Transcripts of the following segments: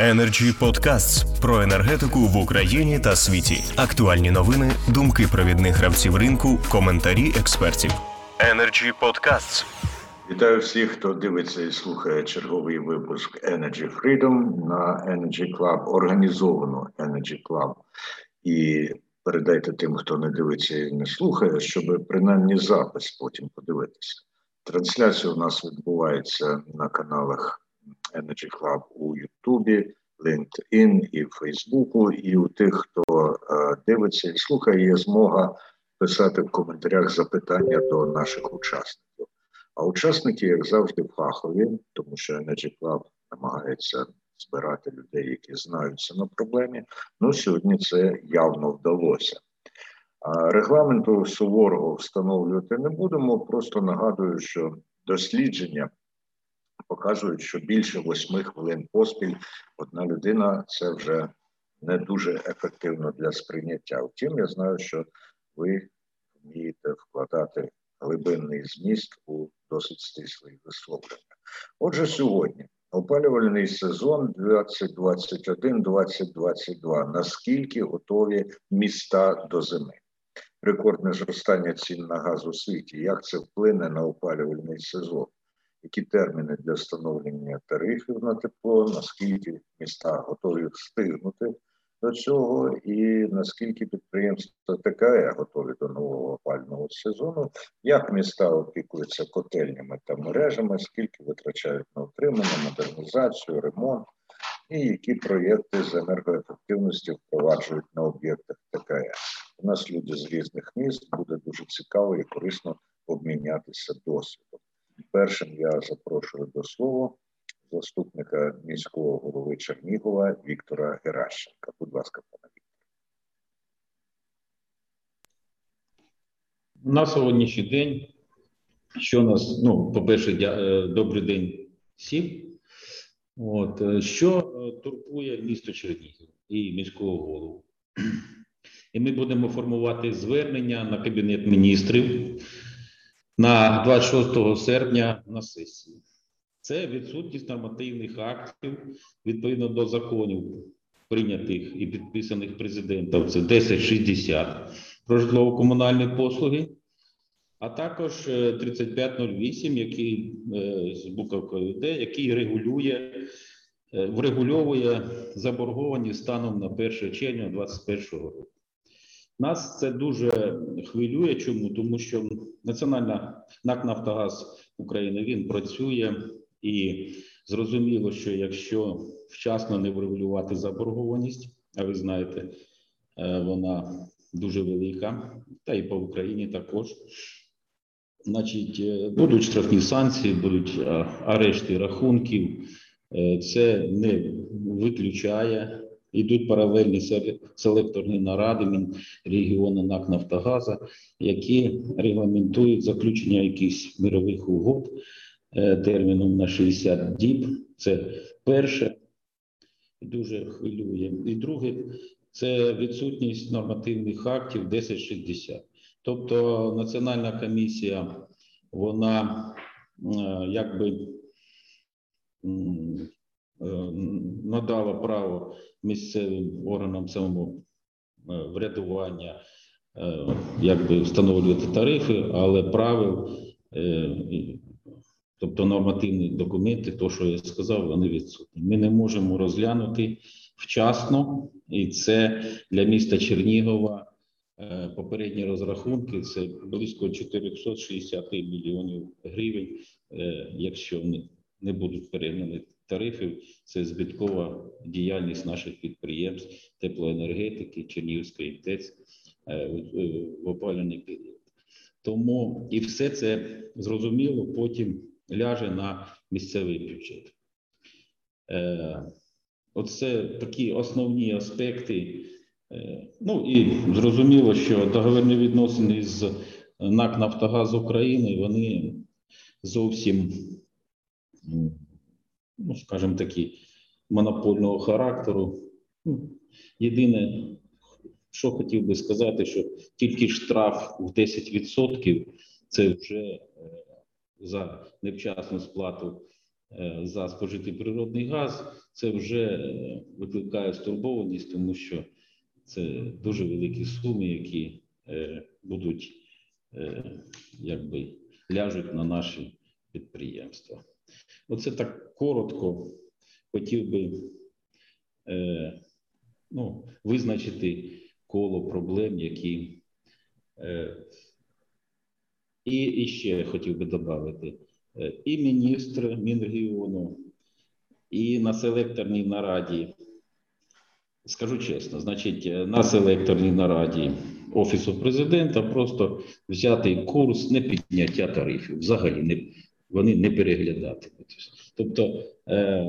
Energy Podcasts про енергетику в Україні та світі. Актуальні новини, думки провідних гравців ринку, коментарі експертів. Energy Podcasts. Вітаю всіх, хто дивиться і слухає черговий випуск Energy Freedom на Energy Club, організовано Energy Club. І передайте тим, хто не дивиться і не слухає, щоб принаймні запис потім подивитися. Трансляція у нас відбувається на каналах Energy Club у Ютубі, LinkedIn і Фейсбуку. І у тих, хто е, дивиться і слухає, є змога писати в коментарях запитання до наших учасників. А учасники, як завжди, фахові, тому що Energy Club намагається збирати людей, які знаються на проблемі. Ну сьогодні це явно вдалося. Регламенту суворого встановлювати не будемо. Просто нагадую, що дослідження показують, що більше восьми хвилин поспіль одна людина це вже не дуже ефективно для сприйняття. Втім, я знаю, що ви вмієте вкладати глибинний зміст у досить стислі висловлення. Отже, сьогодні опалювальний сезон 2021-2022. Наскільки готові міста до зими? Рекордне зростання цін на газ у світі. Як це вплине на опалювальний сезон? Які терміни для встановлення тарифів на тепло? Наскільки міста готові встигнути до цього, і наскільки підприємства ТКЕ готові до нового опального сезону, як міста опікуються котельнями та мережами, скільки витрачають на утримання, модернізацію, ремонт, і які проєкти з енергоефективності впроваджують на об'єктах ТКЕ. У нас люди з різних міст буде дуже цікаво і корисно обмінятися досвідом. Першим я запрошую до слова заступника міського голови Чернігова Віктора Геращенка. Будь ласка, пане Віктор. На сьогоднішній день, що нас, ну, по-перше, е, добрий день всім. От, е, Що е, турбує місто Чернігів і міського голову? І ми будемо формувати звернення на Кабінет міністрів на 26 серпня на сесії. Це відсутність нормативних актів відповідно до законів, прийнятих і підписаних президентом. Це 1060 про житлово-комунальні послуги, а також 3508, е, який е, з буковкою Д, який регулює, е, врегульовує заборгованість станом на 1 червня 2021 року. Нас це дуже хвилює. Чому? Тому що Національна НАК Нафтогаз України він працює і зрозуміло, що якщо вчасно не врегулювати заборгованість, а ви знаєте, е, вона дуже велика, та і по Україні також. Значить, е, будуть штрафні санкції, будуть е, арешти рахунків. Це не виключає Йдуть паралельні селекторні наради регіону НАК Нафтогаза, які регламентують заключення якихось мирових угод е, терміном на 60 діб. Це перше, дуже хвилює. І друге, це відсутність нормативних актів 1060. Тобто Національна комісія, вона е, якби надала право місцевим органам самоврядування е, якби встановлювати тарифи, але правил, е, тобто нормативні документи, то що я сказав, вони відсутні. Ми не можемо розглянути вчасно, і це для міста Чернігова. Попередні розрахунки це близько 460 мільйонів гривень, якщо вони не будуть перегляні тарифів це збиткова діяльність наших підприємств теплоенергетики, Чернігівської ТЕЦ е, в опалювальний період. Тому і все це зрозуміло потім ляже на місцевий бюджет. Е, оце такі основні аспекти. Е, ну і зрозуміло, що договірні відносини з НАК Нафтогаз України вони зовсім ну, скажімо такі, монопольного характеру. Ну, єдине, що хотів би сказати, що тільки штраф в 10% це вже е, за невчасну сплату е, за спожитий природний газ, це вже е, викликає стурбованість, тому що це дуже великі суми, які будуть якби ляжуть на наші підприємства. Оце так коротко хотів би ну, визначити коло проблем, які і, і ще хотів би додати. Е, і міністр Мінрегіону, і на селекторній нараді. Скажу чесно, значить, е, на селекторній нараді Офісу президента просто взятий курс не підняття тарифів. Взагалі не, вони не переглядатимуть. Тобто, е,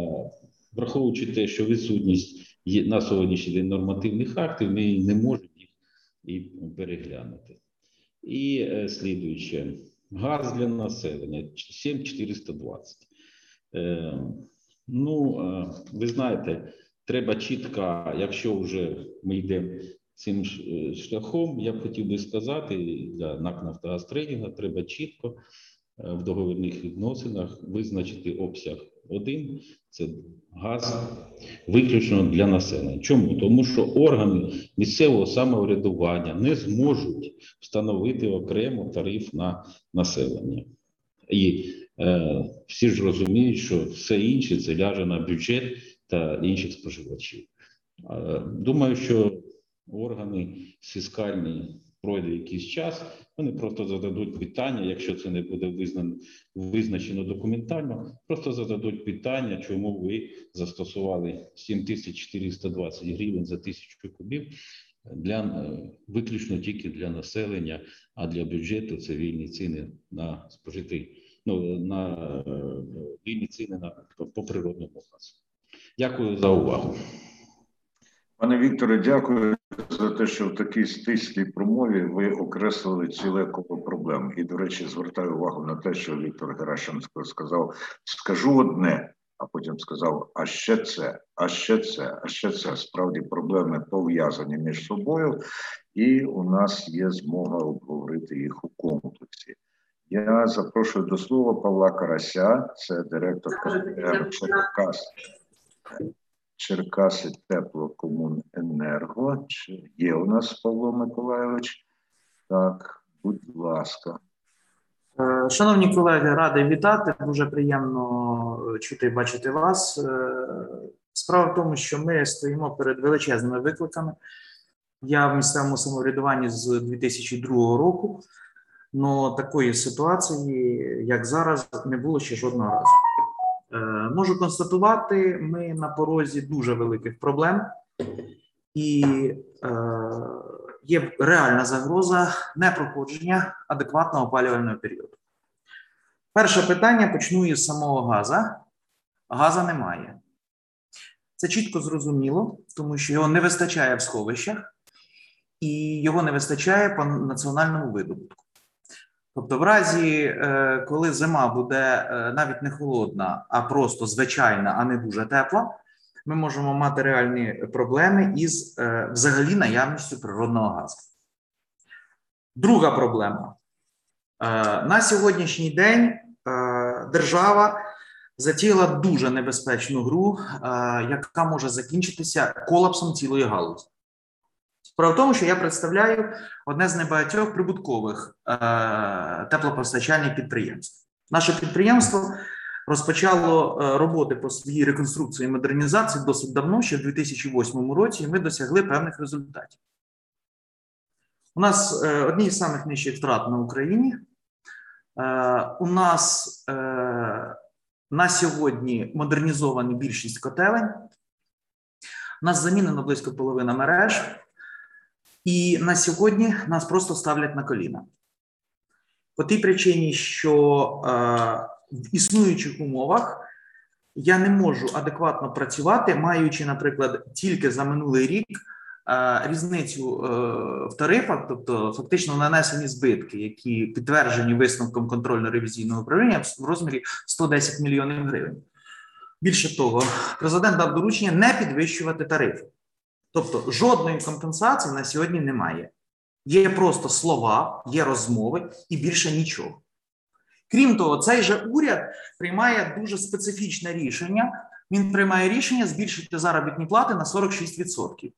враховуючи те, що відсутність є на сьогоднішній день нормативних актів, ми не можемо їх і переглянути. І е, слідуюче. Газ для населення 7420. Е, Ну, е, ви знаєте, треба чітко, якщо вже ми йдемо цим е, шляхом, я б хотів би сказати, для НАК «Нафтогазтрейдинга» треба чітко в договірних відносинах визначити обсяг один це газ виключно для населення. Чому? Тому що органи місцевого самоврядування не зможуть встановити окремо тариф на населення. І е, всі ж розуміють, що все інше це ляже на бюджет та інших споживачів. Е, думаю, що органи фіскальні пройде якийсь час, вони просто зададуть питання, якщо це не буде визнано визначено документально, просто зададуть питання, чому ви застосували 7420 гривень за тисячу кубів для е, виключно тільки для населення, а для бюджету це вільні ціни на спожитий, ну на е, вільні ціни на по природному газу. Дякую за увагу. Пане Вікторе, дякую за те, що в такій стислій промові ви окреслили ціле коло проблем. І, до речі, звертаю увагу на те, що Віктор Геращенко сказав: скажу одне, а потім сказав: а ще це, а ще це, а ще це. Справді проблеми пов'язані між собою, і у нас є змога обговорити їх у комплексі. Я запрошую до слова Павла Карася, це директор Черкас. Черкаси Теплокомуненерго. Чи є у нас Павло Миколайович? Так, будь ласка. Е, шановні колеги, радий вітати. Дуже приємно е, чути і бачити вас. Е, справа в тому, що ми стоїмо перед величезними викликами. Я в місцевому самоврядуванні з 2002 року, але такої ситуації, як зараз, не було ще жодного разу. Е, можу констатувати, ми на порозі дуже великих проблем, і е, є реальна загроза непроходження адекватного опалювального періоду. Перше питання почну із самого газа. Газа немає. Це чітко зрозуміло, тому що його не вистачає в сховищах, і його не вистачає по національному видобутку. Тобто, в разі, е, коли зима буде е, навіть не холодна, а просто звичайна, а не дуже тепла, ми можемо мати реальні проблеми із е, взагалі наявністю природного газу. Друга проблема. На сьогоднішній день держава затіяла дуже небезпечну гру, яка може закінчитися колапсом цілої галузі. Справа в тому, що я представляю одне з небагатьох прибуткових е, теплопостачальних підприємств. Наше підприємство розпочало е, роботи по своїй реконструкції і модернізації досить давно, ще в 2008 році, і ми досягли певних результатів. У нас е, одні з самих нижчих втрат на Україні. Е, у нас е, на сьогодні модернізована більшість котелень. У нас замінено близько половина мереж. І на сьогодні нас просто ставлять на коліна. По тій причині, що е, в існуючих умовах я не можу адекватно працювати, маючи, наприклад, тільки за минулий рік е, різницю е, в тарифах, тобто фактично нанесені збитки, які підтверджені висновком контрольно-ревізійного управління в розмірі 110 мільйонів гривень. Більше того, президент дав доручення не підвищувати тарифи. Тобто жодної компенсації на сьогодні немає. Є просто слова, є розмови і більше нічого. Крім того, цей же уряд приймає дуже специфічне рішення. Він приймає рішення збільшити заробітні плати на 46%.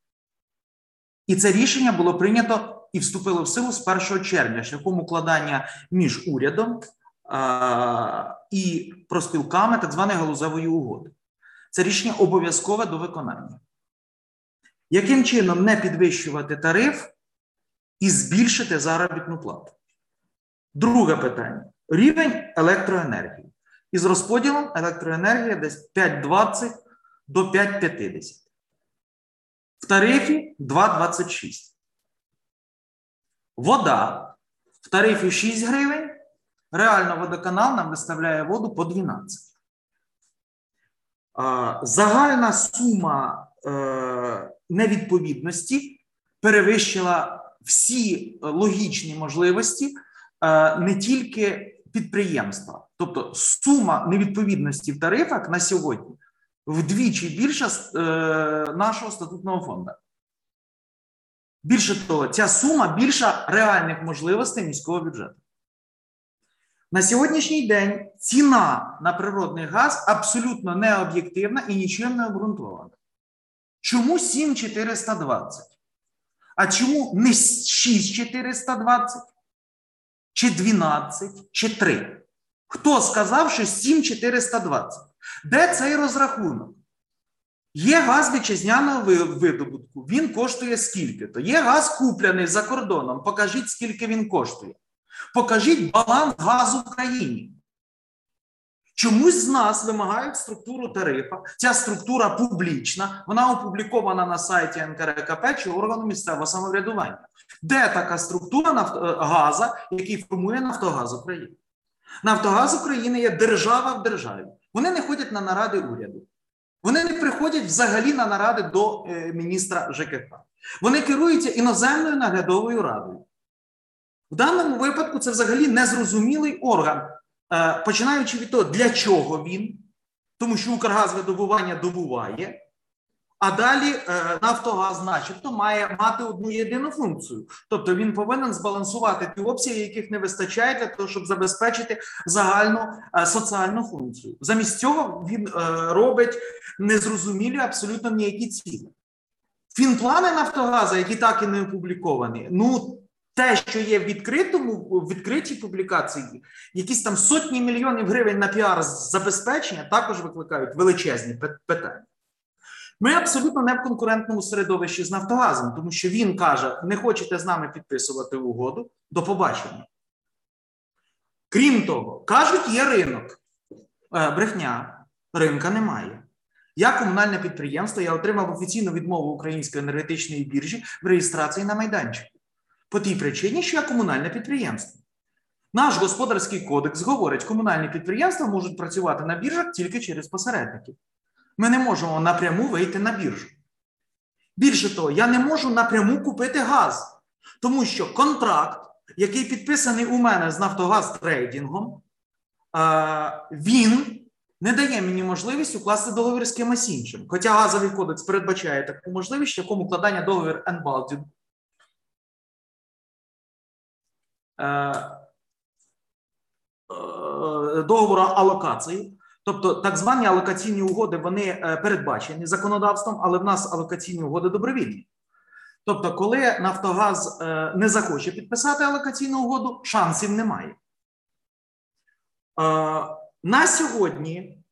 І це рішення було прийнято і вступило в силу з 1 червня, шляхом укладання між урядом а, і проспілками так званої галузевої угоди. Це рішення обов'язкове до виконання. Яким чином не підвищувати тариф і збільшити заробітну плату? Друге питання: рівень електроенергії. Із розподілом електроенергія десь 5,20 до 5,50. В тарифі 2,26. Вода в тарифі 6 гривень. Реально водоканал нам виставляє воду по 12. Загальна сума е, невідповідності перевищила всі логічні можливості е, не тільки підприємства. Тобто сума невідповідності в тарифах на сьогодні вдвічі більша е, нашого статутного фонду. Більше того, ця сума більша реальних можливостей міського бюджету. На сьогоднішній день ціна на природний газ абсолютно необ'єктивна і нічим не обґрунтована. Чому 7420? А чому не 6420? Чи 12, чи 3? Хто сказав, що 7420? Де цей розрахунок? Є газ вітчизняного видобутку, він коштує скільки-то. Є газ куплений за кордоном. Покажіть, скільки він коштує. Покажіть баланс газу в країні. Чомусь з нас вимагають структуру тарифа. Ця структура публічна, вона опублікована на сайті НКРКП чи органу місцевого самоврядування. Де така структура газа, який формує Нафтогаз України? Нафтогаз України є держава в державі. Вони не ходять на наради уряду. Вони не приходять взагалі на наради до е, міністра ЖКХ. Вони керуються іноземною наглядовою радою. В даному випадку це взагалі незрозумілий орган, е, починаючи від того, для чого він, тому що Укргазвидобування добуває, а далі е, Нафтогаз, начебто, має мати одну єдину функцію. Тобто він повинен збалансувати ті обсяги, яких не вистачає для того, щоб забезпечити загальну е, соціальну функцію. Замість цього він робить незрозумілі абсолютно ніякі цілі. Фінплани Нафтогаза, які так і не опубліковані, ну те, що є в відкритому, в відкритій публікації, якісь там сотні мільйонів гривень на піар забезпечення також викликають величезні питання. Ми абсолютно не в конкурентному середовищі з Нафтогазом, тому що він каже: не хочете з нами підписувати угоду до побачення. Крім того, кажуть, є ринок. Е, брехня, ринка немає. Я комунальне підприємство, я отримав офіційну відмову Української енергетичної біржі в реєстрації на майданчику. По тій причині, що я комунальне підприємство. Наш господарський кодекс говорить, комунальні підприємства можуть працювати на біржах тільки через посередників. Ми не можемо напряму вийти на біржу. Більше того, я не можу напряму купити газ, тому що контракт, який підписаний у мене з Нафтогаз трейдингом, він не дає мені можливість укласти договір з кимось іншим. Хоча газовий кодекс передбачає таку можливість, шляхом укладання договір unbundling договору алокації. Тобто так звані алокаційні угоди вони е, передбачені законодавством, але в нас алокаційні угоди добровільні. Тобто, коли Нафтогаз не захоче підписати алокаційну угоду, шансів немає. На сьогодні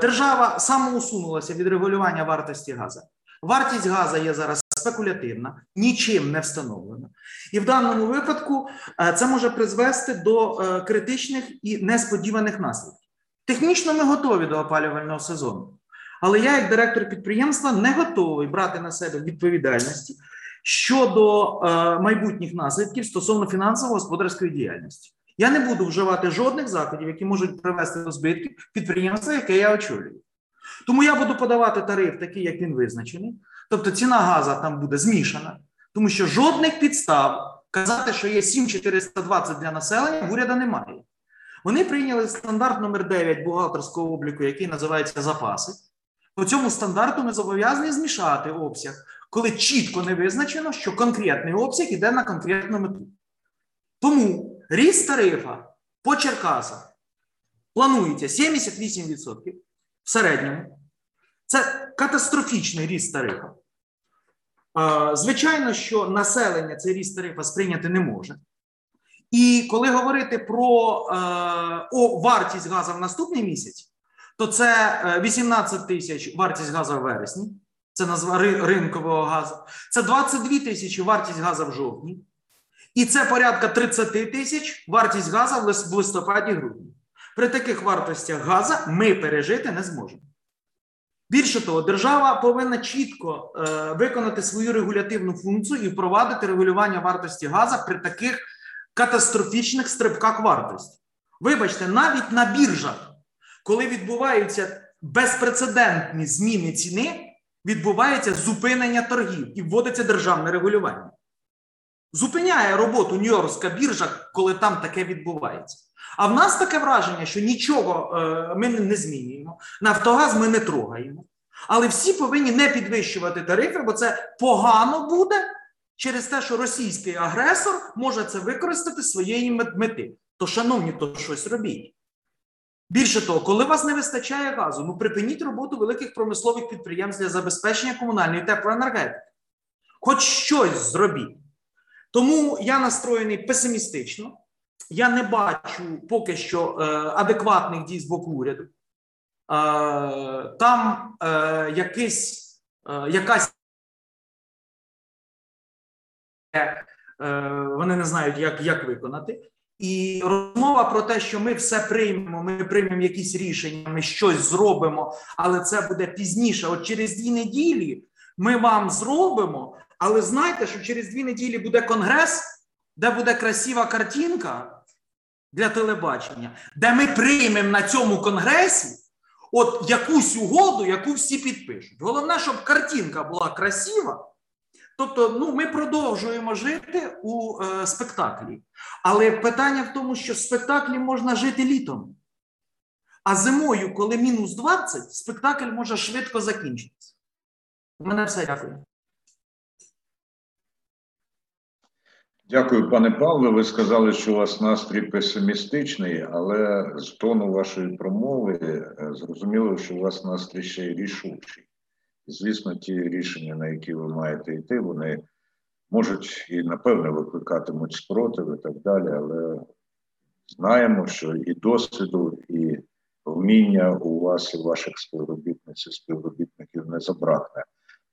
держава самоусунулася від регулювання вартості газу. Вартість газу є зараз спекулятивна, нічим не встановлена. І в даному випадку е, це може призвести до е, критичних і несподіваних наслідків. Технічно ми готові до опалювального сезону, але я, як директор підприємства, не готовий брати на себе відповідальності щодо е, майбутніх наслідків стосовно фінансово-господарської діяльності. Я не буду вживати жодних заходів, які можуть привести до збитків підприємства, яке я очолюю. Тому я буду подавати тариф такий, як він визначений. Тобто ціна газу там буде змішана, тому що жодних підстав казати, що є 7,420 для населення, в уряду немає. Вони прийняли стандарт номер 9 бухгалтерського обліку, який називається запаси. По цьому стандарту ми зобов'язані змішати обсяг, коли чітко не визначено, що конкретний обсяг йде на конкретну мету. Тому ріст тарифа по Черкасах планується 78% в середньому. Це катастрофічний ріст тарифа. Е, Звичайно, що населення цей ріст тарифа сприйняти не може. І коли говорити про е, о, вартість газу в наступний місяць, то це е, 18 тисяч вартість газу в вересні, це назва ринкового газу, це 22 тисячі вартість газу в жовтні, і це порядка 30 тисяч вартість газу в листопаді-грудні. При таких вартостях газу ми пережити не зможемо. Більше того, держава повинна чітко е, виконати свою регулятивну функцію і впровадити регулювання вартості газу при таких катастрофічних стрибках вартості. Вибачте, навіть на біржах, коли відбуваються безпрецедентні зміни ціни, відбувається зупинення торгів і вводиться державне регулювання. Зупиняє роботу Нью-Йоркська біржа, коли там таке відбувається. А в нас таке враження, що нічого е, ми не- змінюємо. Нафтогаз ми не трогаємо. Але всі повинні не підвищувати тарифи, бо це погано буде через те, що російський агресор може це використати своєї мет- мети. То, шановні, то щось робіть. Більше того, коли вас не вистачає газу, ну припиніть роботу великих промислових підприємств для забезпечення комунальної теплоенергетики. Хоч щось зробіть. Тому я настроєний песимістично. Я не бачу поки що е, адекватних дій з боку уряду. Е, там е, якийсь, якась вони не знають, як, як виконати. І розмова про те, що ми все приймемо, ми приймемо якісь рішення, ми щось зробимо, але це буде пізніше. От через дві неділі ми вам зробимо, але знайте, що через дві неділі буде конгрес, де буде красива картинка для телебачення, де ми приймемо на цьому конгресі от якусь угоду, яку всі підпишуть. Головне, щоб картинка була красива. Тобто, ну, ми продовжуємо жити у е, спектаклі. Але питання в тому, що в спектаклі можна жити літом. А зимою, коли мінус 20, спектакль може швидко закінчитися. У мене все дякую. Дякую, пане Павле. Ви сказали, що у вас настрій песимістичний, але з тону вашої промови е, зрозуміло, що у вас настрій ще й рішучий. Звісно, ті рішення, на які ви маєте йти, вони можуть і напевне викликатимуть спротив і так далі, але знаємо, що і досвіду, і вміння у вас і ваших співробітниць і співробітників не забракне.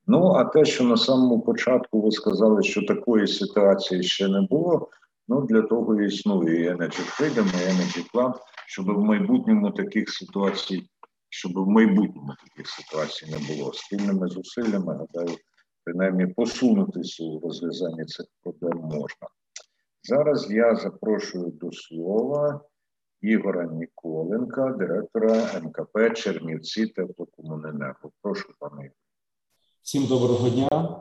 Ну, а те, що на самому початку ви сказали, що такої ситуації ще не було, ну для того і існує Energy Freedom, і Energy Club, щоб в майбутньому таких ситуацій, щоб в майбутньому таких ситуацій не було. Спільними зусиллями, гадаю, принаймні посунутися у розв'язанні цих проблем можна. Зараз я запрошую до слова Ігора Ніколенка, директора МКП Чернівці теплокомуненерго. Прошу, пане Ігоре. Всім доброго дня.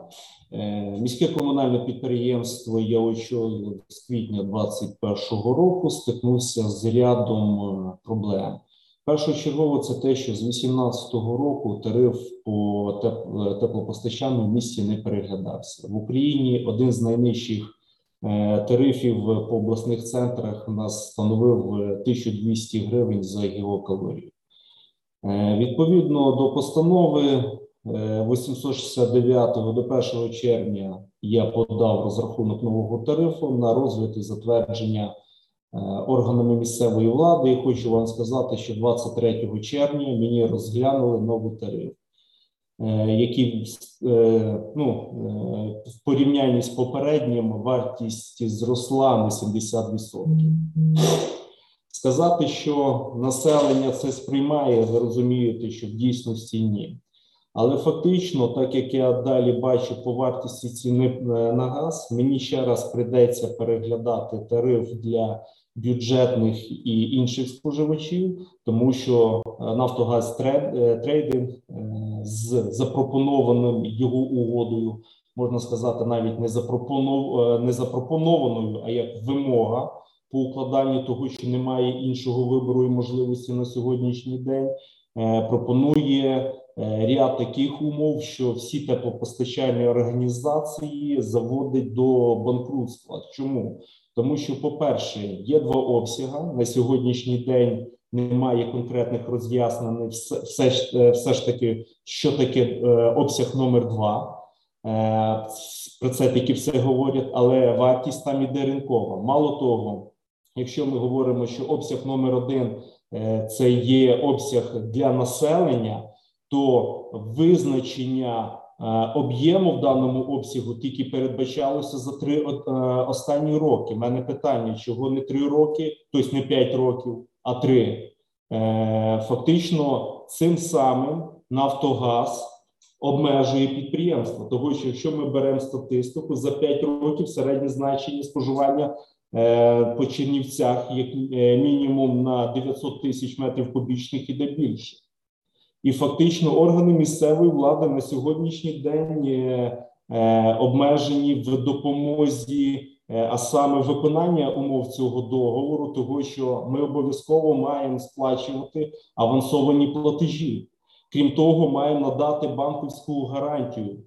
Е, Міське комунальне підприємство я очолював з квітня 2021 року. Стикнувся з рядом е, проблем. Першочергово це те, що з 2018 року тариф по теп- теплопостачанню в місті не переглядався в Україні. Один з найнижчих е, тарифів по обласних центрах у нас становив е, 1200 гривень за гігакалорію. Е, Відповідно до постанови е, 869 до 1 червня я подав розрахунок нового тарифу на розгляд і затвердження е, органами місцевої влади. І хочу вам сказати, що 23 червня мені розглянули новий тариф, е, який е, ну, е, в порівнянні з попереднім вартість зросла на 70%. Сказати, що населення це сприймає, ви розумієте, що в дійсності ні. Але фактично, так як я далі бачу по вартості ціни е, на газ, мені ще раз прийдеться переглядати тариф для бюджетних і інших споживачів, тому що е, Нафтогаз е, трейдинг з запропонованим його угодою, можна сказати, навіть не запропонов не запропонованою, а як вимога по укладанню того, що немає іншого вибору і можливості на сьогоднішній день, пропонує ряд таких умов, що всі теплопостачальні організації заводить до банкрутства. Чому? Тому що, по-перше, є два обсяги на сьогоднішній день. Немає конкретних роз'яснень, все, все, ж, все ж таки, що таке е, обсяг номер два. Е, про це таки все говорять, але вартість там іде ринкова. Мало того, якщо ми говоримо, що обсяг номер один е, це є обсяг для населення, то визначення е, об'єму в даному обсягу тільки передбачалося за три останні роки. У мене питання: чого не три роки, тобто не п'ять років, а три. Фактично, цим самим Нафтогаз обмежує підприємство. Тому що якщо ми беремо статистику за 5 років середнє значення споживання е, по Чернівцях як е, мінімум на 900 тисяч метрів кубічних іде більше. І фактично органи місцевої влади на сьогоднішній день е, е, обмежені в допомозі, е, а саме виконання умов цього договору, того що ми обов'язково маємо сплачувати авансовані платежі. Крім того, маємо надати банківську гарантію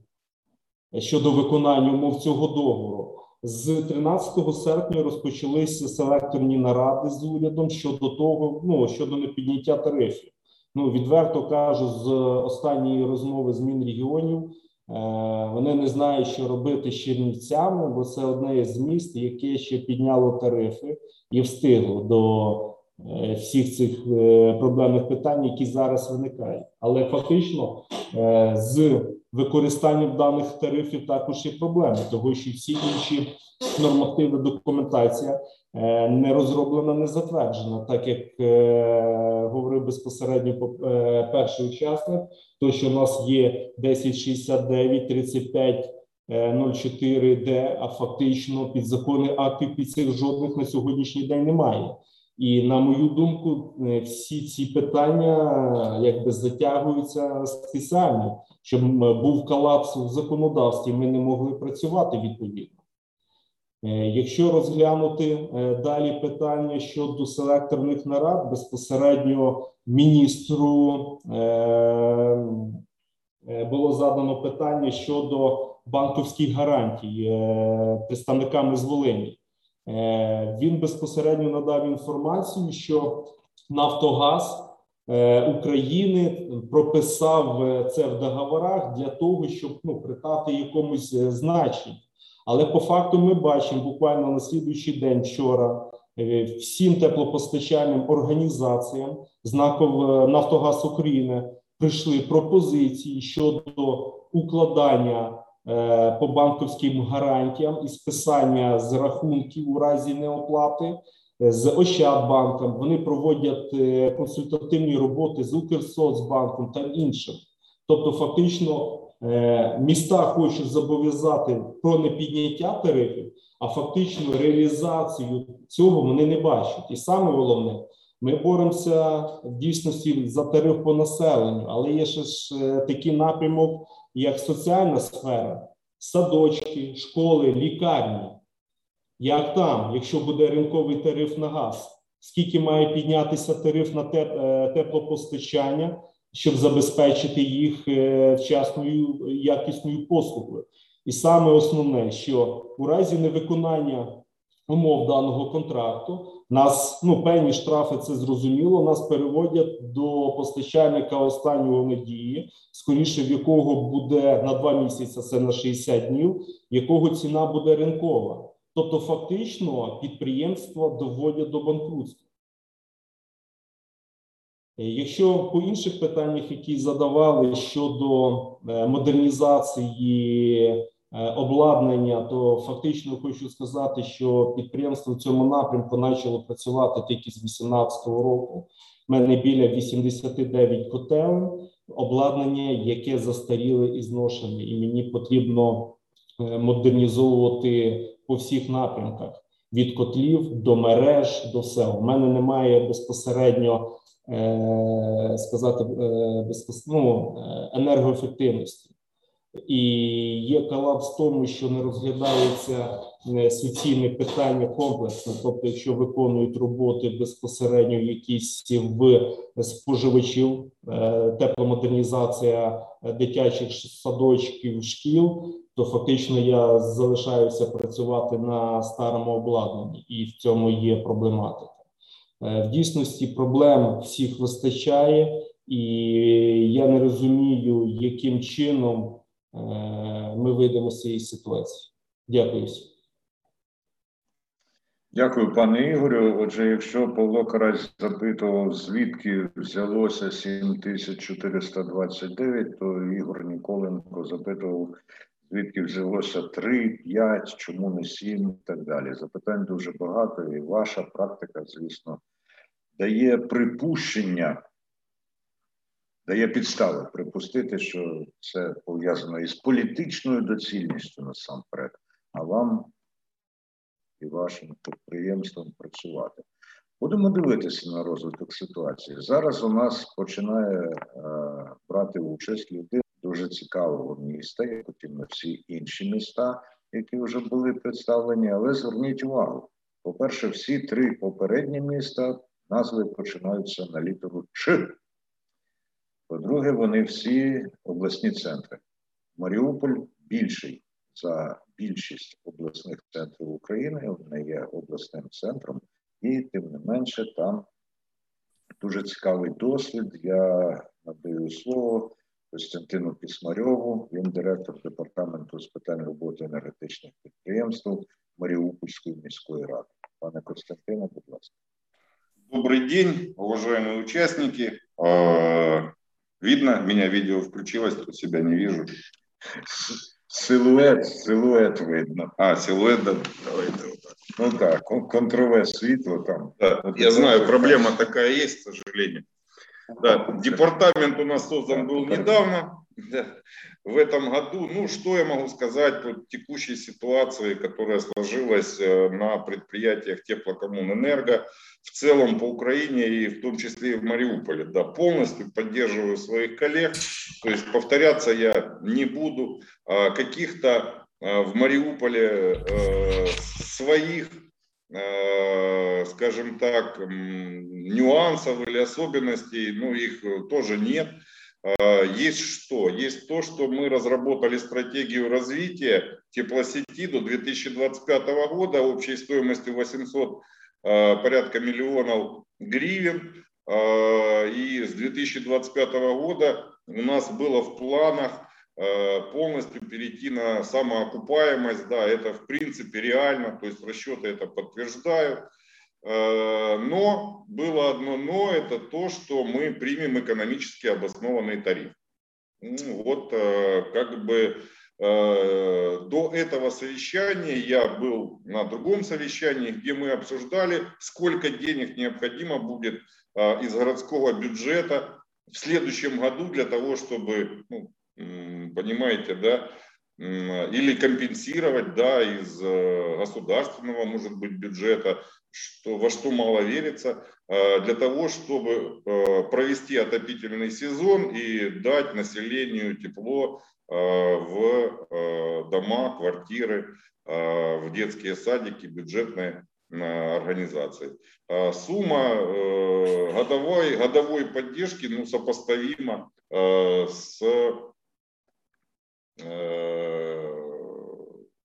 щодо виконання умов цього договору. З 13 серпня розпочалися селекторні наради з урядом щодо того, ну щодо непідняття тарифів. Ну відверто кажу, з останньої розмови з Мінрегіонів е, вони не знають, що робити з Чернівцями, бо це одне з міст, яке ще підняло тарифи і встигло до Е, всіх цих е, проблемних питань, які зараз виникають, але фактично з використанням даних тарифів також є проблеми, того що всі інші нормативи документація не розроблена, не затверджена, так як говорив безпосередньо перший учасник, то що у нас є 1069, 35 04 д а фактично підзаконних актів під цих жодних на сьогоднішній день немає. І на мою думку, е, всі ці питання якби затягуються спеціально, щоб був колапс в законодавстві. Ми не могли працювати відповідно. Е, якщо розглянути е, далі питання щодо селекторних нарад, безпосередньо міністру було задано питання щодо банківських гарантій представниками з Волині. Е, він безпосередньо надав інформацію, що Нафтогаз е, України прописав е, це в договорах для того, щоб ну, придати якомусь значенню. Але по факту ми бачимо буквально на слідуючий день вчора всім теплопостачальним організаціям знаков Нафтогаз України прийшли пропозиції щодо укладання Е, по банківським гарантіям і списання з рахунків у разі неоплати е, з Ощадбанком. Вони проводять е, консультативні роботи з Укрсоцбанком та іншим. Тобто, фактично, міста хочуть зобов'язати про непідняття тарифів, а фактично реалізацію цього вони не бачать. І саме головне. Ми боремося в дійсності за тариф по населенню, але є ще ж такий напрямок як соціальна сфера, садочки, школи, лікарні. Як там, якщо буде ринковий тариф на газ, скільки має піднятися тариф на е, теплопостачання, щоб забезпечити їх е, вчасною якісною послугою? І саме основне, що у разі невиконання умов даного контракту нас ну певні штрафи це зрозуміло. Нас переводять до постачальника останнього надії, скоріше в якого буде на два місяці, це на 60 днів, якого ціна буде ринкова. Тобто, фактично, підприємства доводять до банкрутства. Якщо по інших питаннях, які задавали щодо е, модернізації Е, обладнання, то фактично хочу сказати, що підприємство в цьому напрямку почало працювати тільки з 2018 року. У мене біля 89 котелень, обладнання, яке застаріле і зношене, і мені потрібно е, модернізовувати по всіх напрямках: від котлів до мереж до сел. У мене немає безпосередньо е, сказати е, ну, енергоефективності. І є колапс в тому, що не розглядається е, суцільне питання комплексно. Тобто, якщо виконують роботи безпосередньо якісь в споживачів, е, тепломодернізація дитячих садочків, шкіл, то фактично я залишаюся працювати на старому обладнанні, і в цьому є проблематика. Е, в дійсності проблем всіх вистачає, і я не розумію, яким чином е, ми вийдемо з цієї ситуації. Дякую. Дякую, пане Ігорю. Отже, якщо Павло Карась запитував, звідки взялося 7429, то Ігор Ніколенко запитував, звідки взялося 3, 5, чому не 7 і так далі. Запитань дуже багато, і ваша практика, звісно, дає припущення, дає підстави припустити, що це пов'язано із політичною доцільністю насамперед, а вам і вашим підприємствам працювати. Будемо дивитися на розвиток ситуації. Зараз у нас починає е, брати участь людина дуже цікавого міста, як потім на всі інші міста, які вже були представлені. Але зверніть увагу: по-перше, всі три попередні міста назви починаються на літеру Ч. По-друге, вони всі обласні центри. Маріуполь більший за більшість обласних центрів України, вони є обласним центром, і тим не менше там дуже цікавий досвід. Я надаю слово Костянтину Пісмарьову, він директор департаменту з питань роботи енергетичних підприємств Маріупольської міської ради. Пане Костянтине, будь ласка. Добрый день, уважаемые участники. Видно, меня видео включилось, тут себя не вижу. Силует, силует видно. А, силуэт, да, давайте вот так. Ну так, контрове світло там. Да, Вот я знаю, вот. проблема такая есть, к сожалению. Да, департамент у нас создан был недавно, да, в этом году. Ну, что я могу сказать по текущей ситуации, которая сложилась э, на предприятиях Теплокоммунэнерго, в целом по Украине и в том числе и в Мариуполе. Да, полностью поддерживаю своих коллег, то есть повторяться я не буду. А Каких-то а, в Мариуполе э, своих э, скажем так, нюансов или особенностей, ну, их тоже нет. А, Есть что? Есть то, что мы разработали стратегию развития теплосети до 2025 года общей стоимостью 800 а, порядка миллионов гривен. А, И с 2025 года у нас было в планах полностью перейти на самоокупаемость. Да, это в принципе реально, то есть расчеты это подтверждают. Э, Но было одно но, это то, что мы примем экономически обоснованный тариф. Ну, Вот э, как бы э, до этого совещания я был на другом совещании, где мы обсуждали, сколько денег необходимо будет из городского бюджета в следующем году для того, чтобы, ну, понимаете, да, или компенсировать, да, из государственного, может быть, бюджета, что, во что мало верится, э, для того, чтобы э, провести отопительный сезон и дать населению тепло э, в дома, квартиры, в детские садики, бюджетные организации. А Сумма годовой, годовой поддержки ну, сопоставима с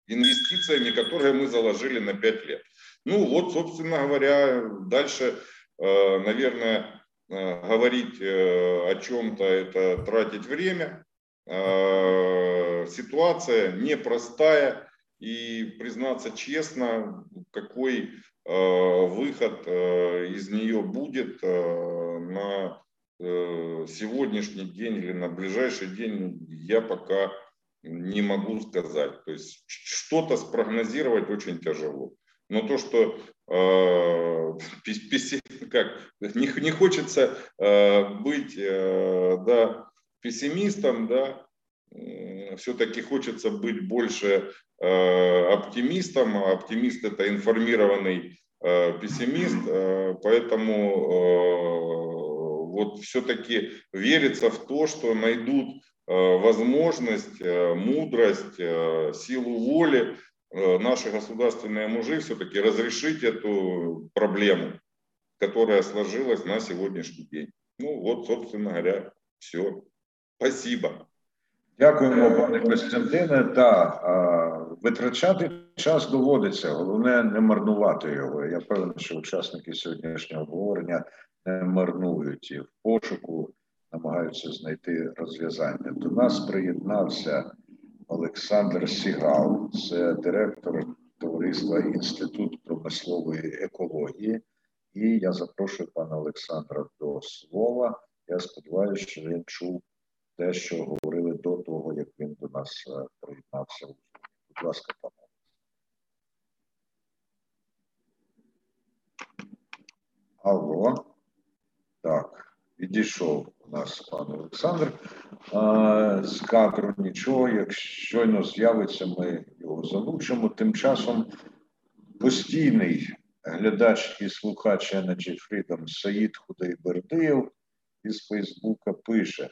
инвестициями, которые мы заложили на 5 лет. Ну вот, собственно говоря, дальше, э, наверное, э, говорить э, о чем-то это тратить время. Ситуация непростая и, признаться честно, какой выход из нее будет на сегодняшний день или на ближайший день, я пока не могу сказать. То есть что-то спрогнозировать очень тяжело. Но то, что э, как, не, не хочется э, быть э, да, пессимистом, да, все-таки хочется быть больше э, оптимистом, а оптимист это информированный э, пессимист, э, поэтому э, вот все-таки верится в то, что найдут возможность, мудрость, силу воли наши государственные мужи все-таки разрешить эту проблему, которая сложилась на сегодняшний день. Ну вот, собственно говоря, все. Спасибо. Дякуємо, пане Костянтине. Та витрачати час доводиться. Головне не марнувати його. Я певний, що учасники сьогоднішнього обговорення не марнують і в пошуку намагаються знайти розв'язання. До нас приєднався Олександр Сігал, це директор товариства Інститут промислової екології. І я запрошую пана Олександра до слова. Я сподіваюся, що він чув те, що говорили до того, як він до нас е, приєднався. Будь ласка, пане. Алло. Так, відійшов у нас пан Олександр. З кадру нічого. Як щойно з'явиться, ми його залучимо. Тим часом постійний глядач і слухач Energy Freedom Саїд Худайбердиєв із Фейсбука пише: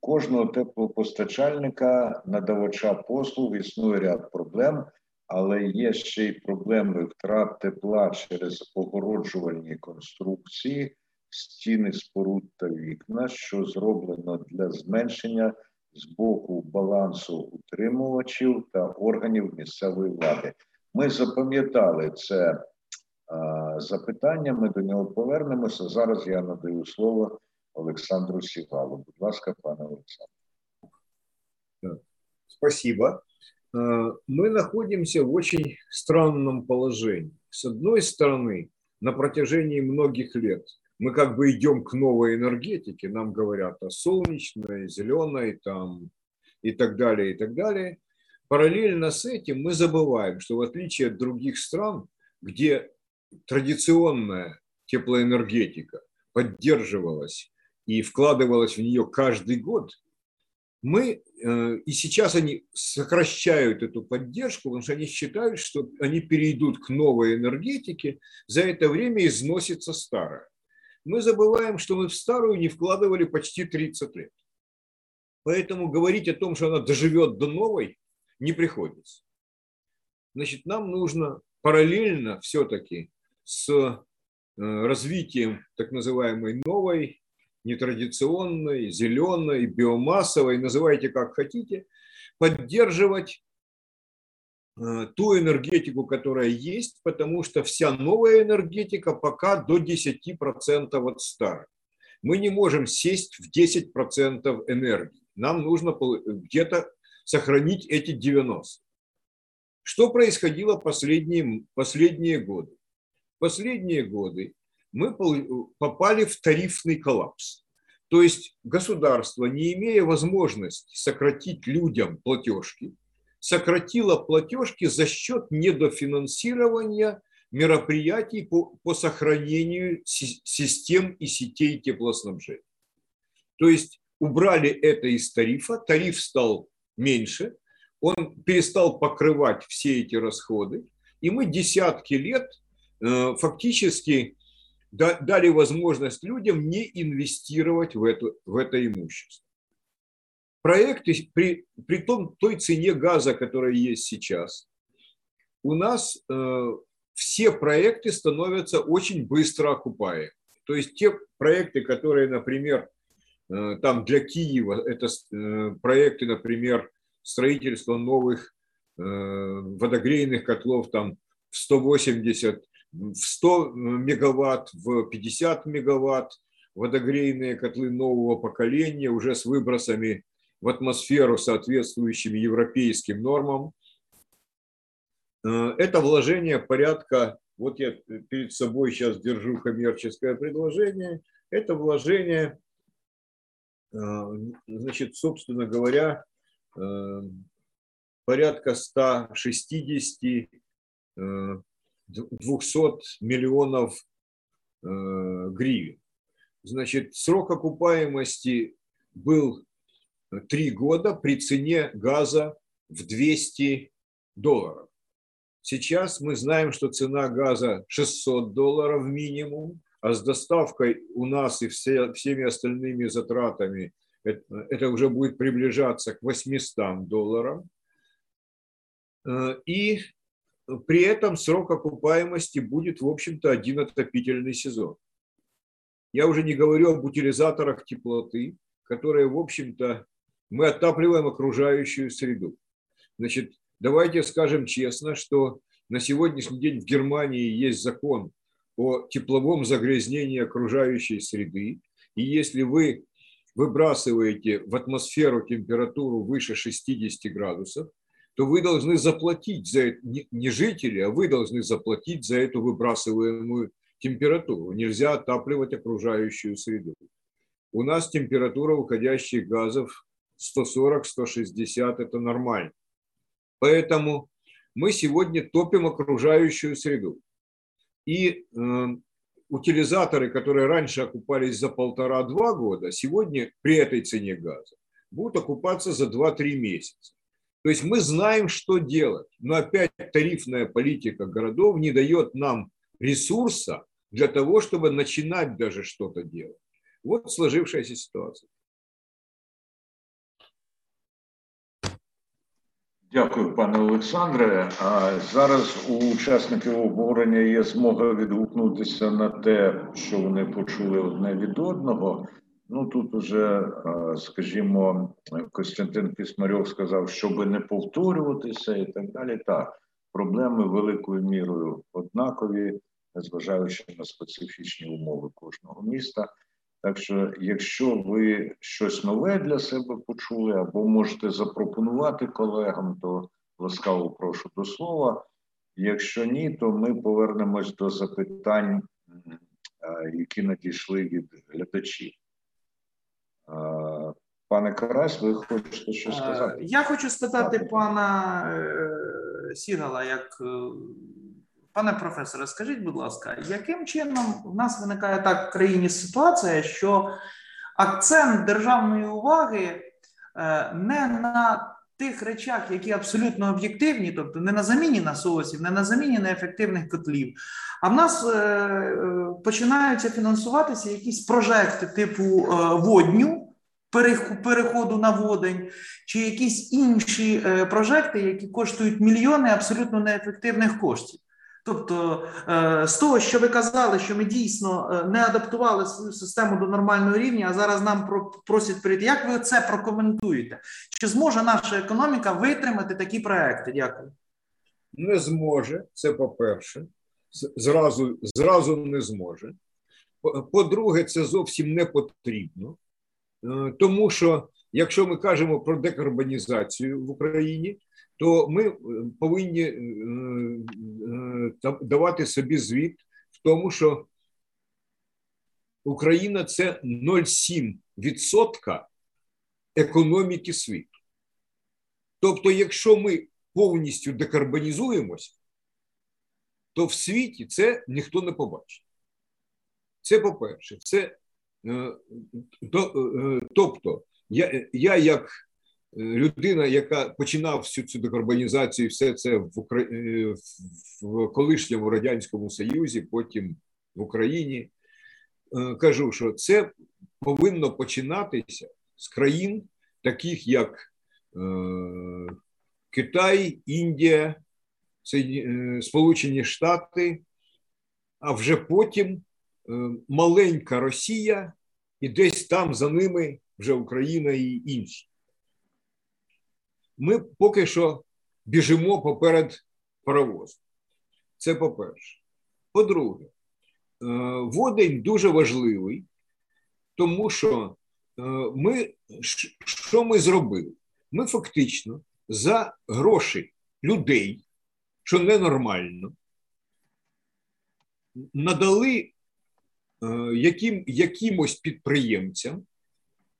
кожного теплопостачальника, надавача послуг існує ряд проблем, але є ще й проблеми втрат тепла через огороджувальні конструкції, стіни споруд та вікна, що зроблено для зменшення з боку балансу утримувачів та органів місцевої влади. Ми запам'ятали це запитання. Ми до нього повернемося. Зараз я надаю слово Олександру Сігалу. Будь ласка, пане Олександр. Спасибо. Мы находимся в очень странном положении. С одной стороны, на протяжении многих лет мы как бы идем к новой энергетике, нам говорят о солнечной, зеленой там и так далее, и так далее. Параллельно с этим мы забываем, что в отличие от других стран, где традиционная теплоэнергетика поддерживалась и вкладывалась в нее каждый год, мы, э, и сейчас они сокращают эту поддержку, потому что они считают, что они перейдут к новой энергетике, за это время износится старая. Мы забываем, что мы в старую не вкладывали почти 30 лет. Поэтому говорить о том, что она доживет до новой, не приходится. Значит, нам нужно параллельно все-таки с э, развитием так называемой новой, нетрадиционной, зеленой, биомассовой, называйте как хотите, поддерживать ту энергетику, которая есть, потому что вся новая энергетика пока до 10% от старой. Мы не можем сесть в 10% энергии. Нам нужно где-то сохранить эти 90. Что происходило последние, последние годы? Последние годы мы попали в тарифный коллапс. То есть государство, не имея возможности сократить людям платежки, сократило платежки за счет недофинансирования мероприятий по, по сохранению систем и сетей теплоснабжения. То есть убрали это из тарифа, тариф стал меньше, он перестал покрывать все эти расходы, и мы десятки лет э, фактически дали возможность людям не инвестировать в, эту, в это имущество. Проекты при, при том, той цене газа, которая есть сейчас, у нас э, все проекты становятся очень быстро окупаемы. То есть те проекты, которые, например, э, там для Киева, это э, проекты, например, строительство новых э, водогрейных котлов там в 180, в 100 мегаватт, в 50 мегаватт, водогрейные котлы нового поколения уже с выбросами в атмосферу, соответствующими европейским нормам. Э, это вложение порядка, вот я перед собой сейчас держу коммерческое предложение, это вложение, э, значит, собственно говоря, Э, порядка 160 200 э, миллионов гривен. Значит, срок окупаемости был 3 года при цене газа в 200 долларов. Сейчас мы знаем, что цена газа 600 долларов минимум, а с доставкой у нас и все, всеми остальными затратами это уже будет приближаться к 800 долларам. И при этом срок окупаемости будет, в общем-то, один отопительный сезон. Я уже не говорю об утилизаторах теплоты, которые, в общем-то, мы отапливаем окружающую среду. Значит, давайте скажем честно, что на сегодняшний день в Германии есть закон о тепловом загрязнении окружающей среды. И если вы выбрасываете в атмосферу температуру выше 60 градусов, то вы должны заплатить за это, не жители, а вы должны заплатить за эту выбрасываемую температуру. Нельзя отапливать окружающую среду. У нас температура уходящих газов 140-160 – это нормально. Поэтому мы сегодня топим окружающую среду. И э, утилизаторы, которые раньше окупались за полтора-два года, сегодня при этой цене газа будут окупаться за 2-3 месяца. То есть мы знаем, что делать, но опять тарифная политика городов не дает нам ресурса для того, чтобы начинать даже что-то делать. Вот сложившаяся ситуация. Дякую, пане Олександре. А зараз у учасників обговорення є змога відгукнутися на те, що вони почули одне від одного. Ну тут уже, скажімо, Костянтин Кисмарьов сказав, щоб не повторюватися, і так далі. Так, проблеми великою мірою однакові, незважаючи на специфічні умови кожного міста. Так що, якщо ви щось нове для себе почули, або можете запропонувати колегам, то ласкаво прошу до слова. Якщо ні, то ми повернемось до запитань, які надійшли від глядачів. Пане Карась, ви хочете щось сказати? Я хочу спитати пана Сігала, як пане професоре, скажіть, будь ласка, яким чином в нас виникає так в країні ситуація, що акцент державної уваги не на тих речах, які абсолютно об'єктивні, тобто не на заміні насосів, не на заміні неефективних котлів, а в нас починаються фінансуватися якісь прожекти типу водню переходу на водень, чи якісь інші прожекти, які коштують мільйони абсолютно неефективних коштів. Тобто, з того, що ви казали, що ми дійсно не адаптували свою систему до нормального рівня, а зараз нам просять прийти. Як ви це прокоментуєте? Чи зможе наша економіка витримати такі проекти? Дякую. Не зможе, це по-перше. Зразу, зразу не зможе. По-друге, це зовсім не потрібно. Тому що, якщо ми кажемо про декарбонізацію в Україні, то ми повинні давати собі звіт в тому, що Україна це 0,7% економіки світу. Тобто, якщо ми повністю декарбонізуємося, то в світі це ніхто не побачить. Це по-перше, це тобто, я, я як людина, яка починав всю цю декарбонізацію, все це в, Укра... в колишньому радянському Союзі, потім в Україні, кажу, що це повинно починатися з країн, таких як Китай, Індія, Сполучені Штати, а вже потім маленька Росія, і десь там за ними вже Україна і інші. Ми поки що біжимо поперед паровозу. Це по-перше. По-друге, водень дуже важливий, тому що ми, що ми зробили? Ми фактично за гроші людей, що ненормально, надали яким, якимось підприємцям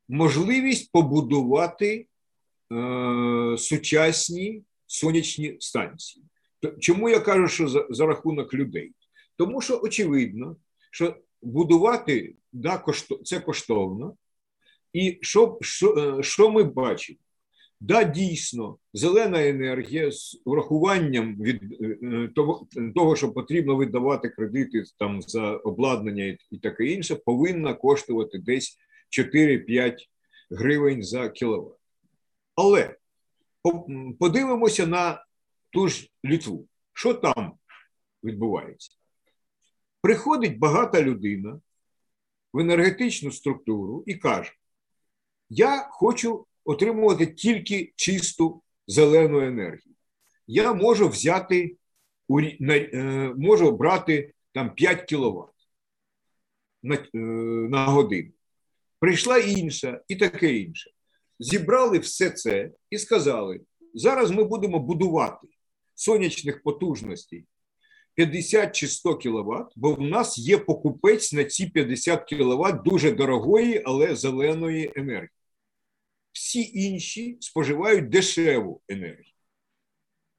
можливість побудувати е, сучасні сонячні станції. Чому я кажу, що за, за рахунок людей? Тому що очевидно, що будувати да, кошто, це коштовно, і що, що, що ми бачимо? Да, дійсно, зелена енергія з урахуванням від того, того, що потрібно видавати кредити там за обладнання і таке інше, повинна коштувати десь 4-5 гривень за кіловат. Але подивимося на ту ж Літву. Що там відбувається? Приходить багата людина в енергетичну структуру і каже: Я хочу отримувати тільки чисту зелену енергію. Я можу взяти, е, можу брати там 5 кВт на, е, на годину. Прийшла інша і таке інше. Зібрали все це і сказали: зараз ми будемо будувати сонячних потужностей 50 чи 100 кВт, бо в нас є покупець на ці 50 кВт дуже дорогої, але зеленої енергії. Всі інші споживають дешеву енергію.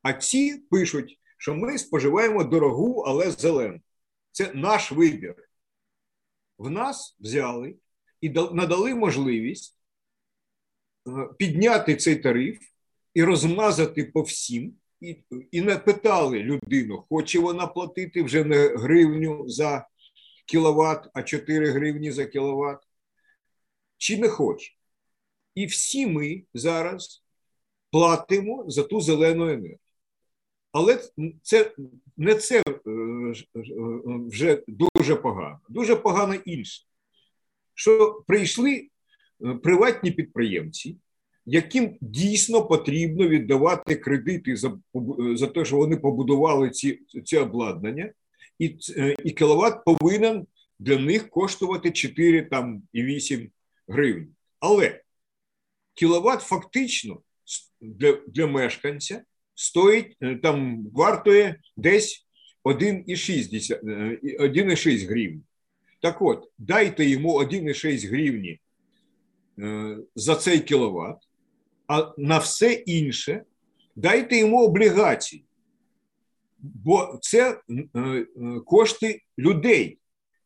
А ці пишуть, що ми споживаємо дорогу, але зелену. Це наш вибір. В нас взяли і надали можливість підняти цей тариф і розмазати по всім, і і не питали людину, хоче вона платити вже не гривню за кіловат, а 4 гривні за кіловат, чи не хоче. І всі ми зараз платимо за ту зелену енергію. Але це не це е, вже дуже погано. Дуже погано інше, що прийшли е, приватні підприємці, яким дійсно потрібно віддавати кредити за за те, що вони побудували ці ці обладнання, і е, і кіловат повинен для них коштувати 4 там, і 8 гривень. Але кіловат фактично для, для мешканця стоїть е, там вартує десь 1,6 1,6 е, гривень. Так от, дайте йому 1,6 гривні е, за цей кіловат, а на все інше дайте йому облігації. Бо це кошти людей,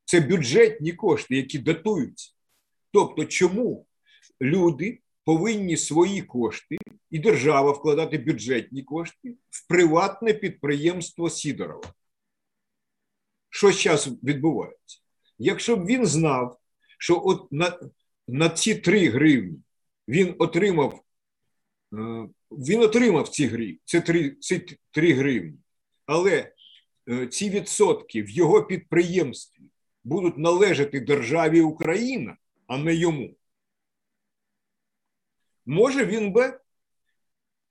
це бюджетні кошти, які датуються. Тобто, чому люди повинні свої кошти і держава вкладати бюджетні кошти в приватне підприємство Сідорова. Що зараз відбувається? Якщо б він знав, що от на на ці 3 гривні він отримав е, він отримав ці гривні, це 3, ці 3 гривні, але е, ці відсотки в його підприємстві будуть належати державі Україна, а не йому може він би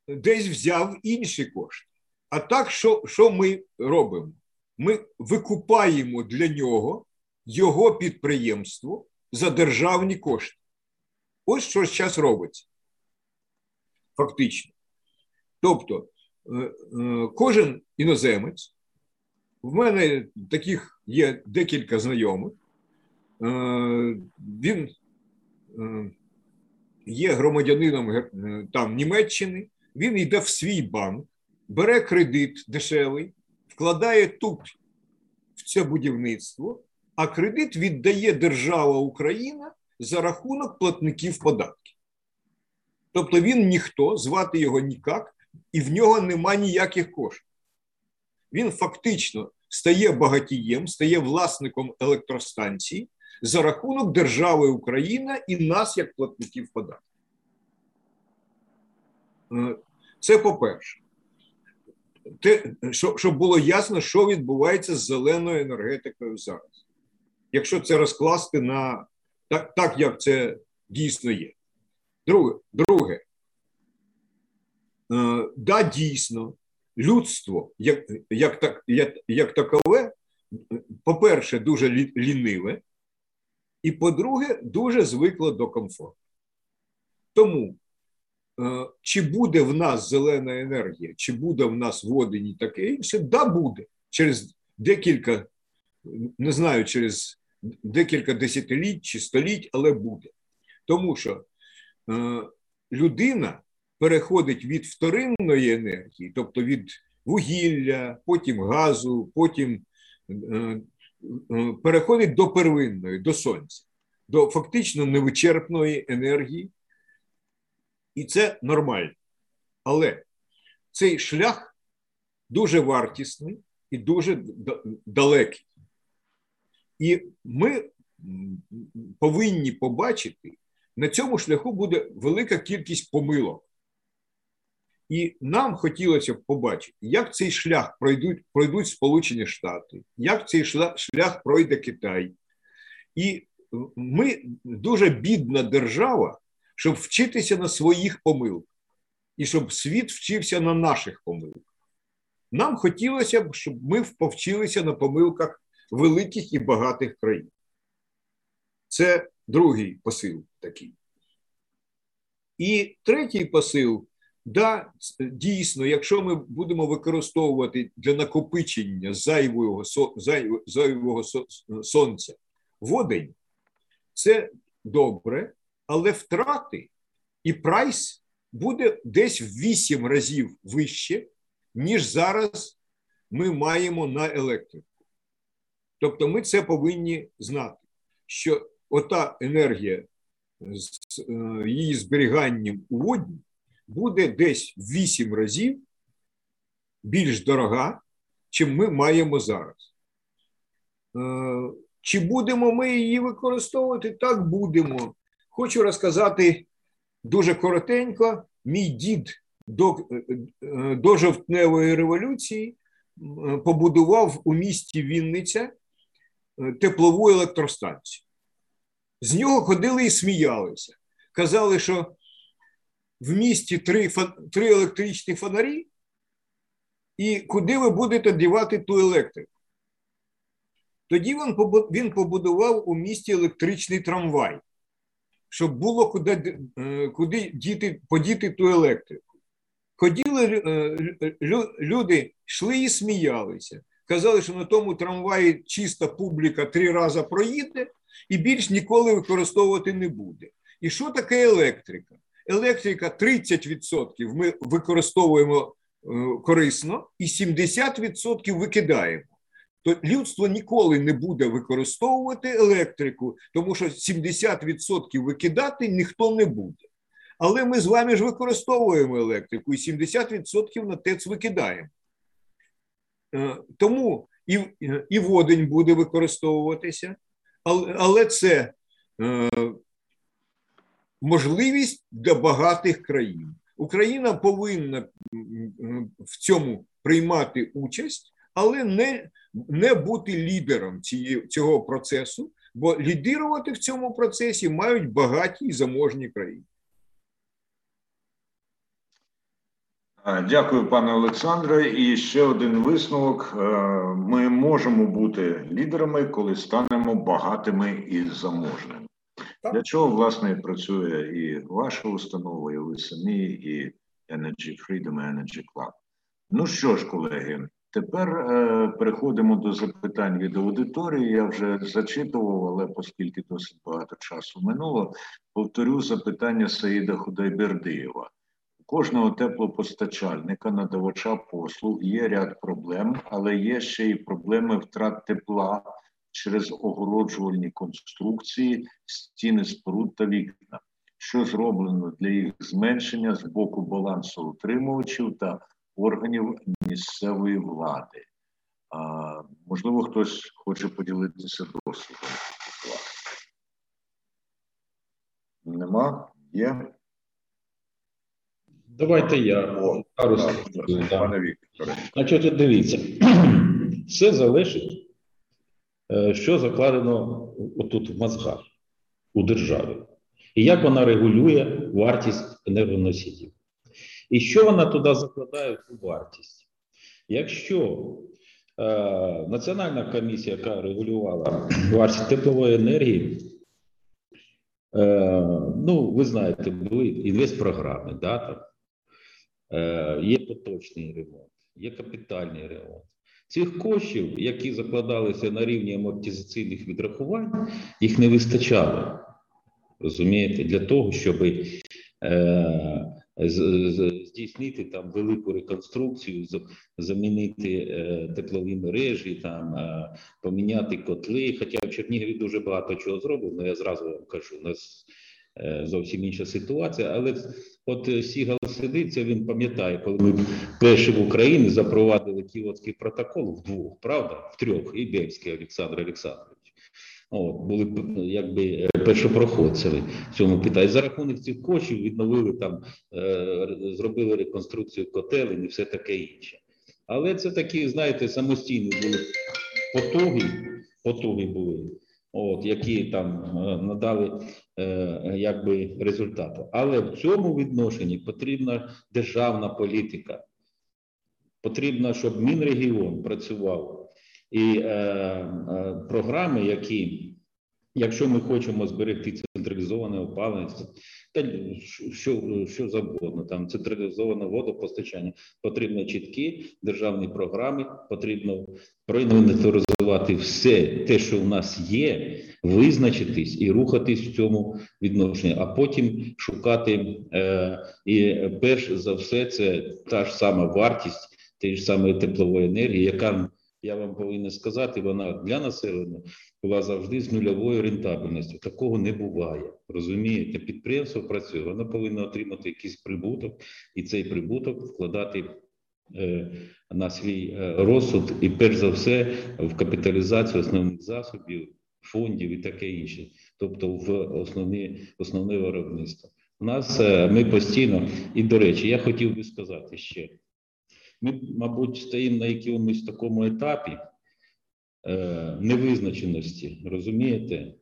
десь взяв інші кошти. А так, що, що ми робимо? Ми викупаємо для нього його підприємство за державні кошти. Ось що зараз робиться. Фактично. Тобто, е, е, кожен іноземець, в мене таких є декілька знайомих, е, він є громадянином там Німеччини, він йде в свій банк, бере кредит дешевий, вкладає тут в це будівництво, а кредит віддає держава Україна за рахунок платників податків. Тобто він ніхто, звати його нікак, і в нього нема ніяких коштів. Він фактично стає багатієм, стає власником електростанції за рахунок держави Україна і нас, як платників податків. Е, це по-перше. Те, щоб було ясно, що відбувається з зеленою енергетикою зараз. Якщо це розкласти на так, так як це дійсно є. Друге, друге, е, да, дійсно, людство, як як, так, як, як такове, по-перше, дуже ліниве, і по-друге, дуже звикла до комфорту. Тому, е, чи буде в нас зелена енергія, чи буде в нас водень і таке інше, да, буде. Через декілька, не знаю, через декілька десятиліть чи століть, але буде. Тому що е, людина переходить від вторинної енергії, тобто від вугілля, потім газу, потім е, Е, переходить до первинної, до сонця, до фактично невичерпної енергії, і це нормально. Але цей шлях дуже вартісний і дуже далекий. І ми повинні побачити, на цьому шляху буде велика кількість помилок. І нам хотілося б побачити, як цей шлях пройдуть пройдуть Сполучені Штати, як цей шлях пройде Китай. І ми дуже бідна держава, щоб вчитися на своїх помилках, і щоб світ вчився на наших помилках. Нам хотілося б, щоб ми повчилися на помилках великих і багатих країн. Це другий посил такий. І третій посил Да, дійсно, якщо ми будемо використовувати для накопичення зайвого зайвого сонця водень, це добре, але втрати і прайс буде десь в 8 разів вище, ніж зараз ми маємо на електрику. Тобто ми це повинні знати, що ота енергія з е, її зберіганням у водні буде десь в 8 разів більш дорога, чим ми маємо зараз. Е, чи будемо ми її використовувати? Так будемо. Хочу розказати дуже коротенько: мій дід до, е, до жовтневої революції побудував у місті Вінниця теплову електростанцію. З нього ходили і сміялися. Казали, що в місті три три електричні фонарі, і куди ви будете дівати ту електрику? Тоді він він побудував у місті електричний трамвай, щоб було куди е, куди діти, подіти ту електрику. Ходіли е, люди, йшли і сміялися. Казали, що на тому трамваї чиста публіка три рази проїде і більш ніколи використовувати не буде. І що таке електрика? електрика 30% ми використовуємо е, корисно і 70% викидаємо. То людство ніколи не буде використовувати електрику, тому що 70% викидати ніхто не буде. Але ми з вами ж використовуємо електрику і 70% на ТЕЦ викидаємо. Е, тому і і водень буде використовуватися, але але це е, можливість для багатих країн. Україна повинна в цьому приймати участь, але не не бути лідером цієї, цього процесу, бо лідирувати в цьому процесі мають багаті і заможні країни. Дякую, пане Олександре. І ще один висновок: е, ми можемо бути лідерами, коли станемо багатими і заможними. Для чого, власне, працює і ваша установа, і ви самі, і Energy Freedom, Energy Club. Ну що ж, колеги, тепер е, переходимо до запитань від аудиторії. Я вже зачитував, але оскільки досить багато часу минуло, повторю запитання Саїда Худайбердиєва. Кожного теплопостачальника, надавача послуг є ряд проблем, але є ще й проблеми втрат тепла через огороджувальні конструкції, стіни споруд та вікна, що зроблено для їх зменшення з боку балансу утримувачів та органів місцевої влади. А, Можливо, хтось хоче поділитися досвідом. Нема? Є? Давайте я. О, Пару так, Пане Вікторе. Значить, дивіться, все залежить Е, що закладено отут в мозгах у державі, і як вона регулює вартість енергоносіїв. І що вона туди закладає у вартість? Якщо е, Національна комісія, яка регулювала вартість теплової енергії, е, ну, ви знаєте, були інвестпрограми, да, там, є поточний ремонт, є капітальний ремонт. Цих коштів, які закладалися на рівні амортизаційних відрахувань, їх не вистачало. Розумієте, для того, щоб е, здійснити там велику реконструкцію, замінити е, теплові мережі, там е, поміняти котли. Хоча в Чернігові дуже багато чого зроблено, я зразу вам кажу, у нас Е, зовсім інша ситуація. Але от е, Сігал сидиться, він пам'ятає, коли ми перші в Україні запровадили Кіотський протокол вдвох, правда, в трьох, і Бельський Олександр Олександрович. От, були якби першопроходцями в цьому питанні. За рахунок цих коштів відновили там, зробили реконструкцію котелень і все таке інше. Але це такі, знаєте, самостійні були потуги, потуги були, от, які там надали е, якби результату. Але в цьому відношенні потрібна державна політика. Потрібно, щоб Мінрегіон працював і е, е, програми, які Якщо ми хочемо зберегти централізоване опалення, та що що завгодно, там централізоване водопостачання, потрібно чіткі державні програми, потрібно проінвентаризувати все те, що у нас є, визначитись і рухатись в цьому відношенні, а потім шукати е, і перш за все, це та ж сама вартість тієї ж самої теплової енергії, яка я вам повинен сказати, вона для населення була завжди з нульовою рентабельністю. Такого не буває. Розумієте, підприємство працює, воно повинно отримати якийсь прибуток, і цей прибуток вкладати е, на свій е, розсуд, і перш за все в капіталізацію основних засобів, фондів і таке інше, тобто в основні, основне виробництво. У нас е, ми постійно, і до речі, я хотів би сказати ще. Ми, мабуть, стоїмо на якомусь такому етапі е, невизначеності, розумієте?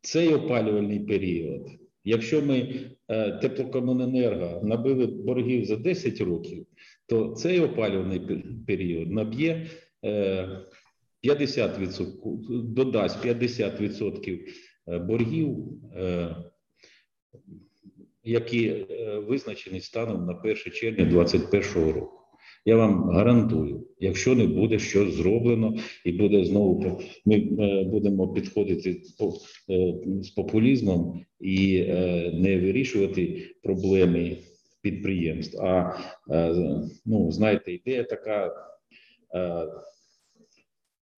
Цей опалювальний період. Якщо ми е, теплокомуненерго набили боргів за 10 років, то цей опалювальний період наб'є е, 50%, додасть 50% е, боргів, е, які е, визначені станом на 1 червня 2021 року. Я вам гарантую, якщо не буде щось зроблено, і буде знову ми е, будемо підходити е, з популізмом і е, не вирішувати проблеми підприємств. А ну знаєте, ідея така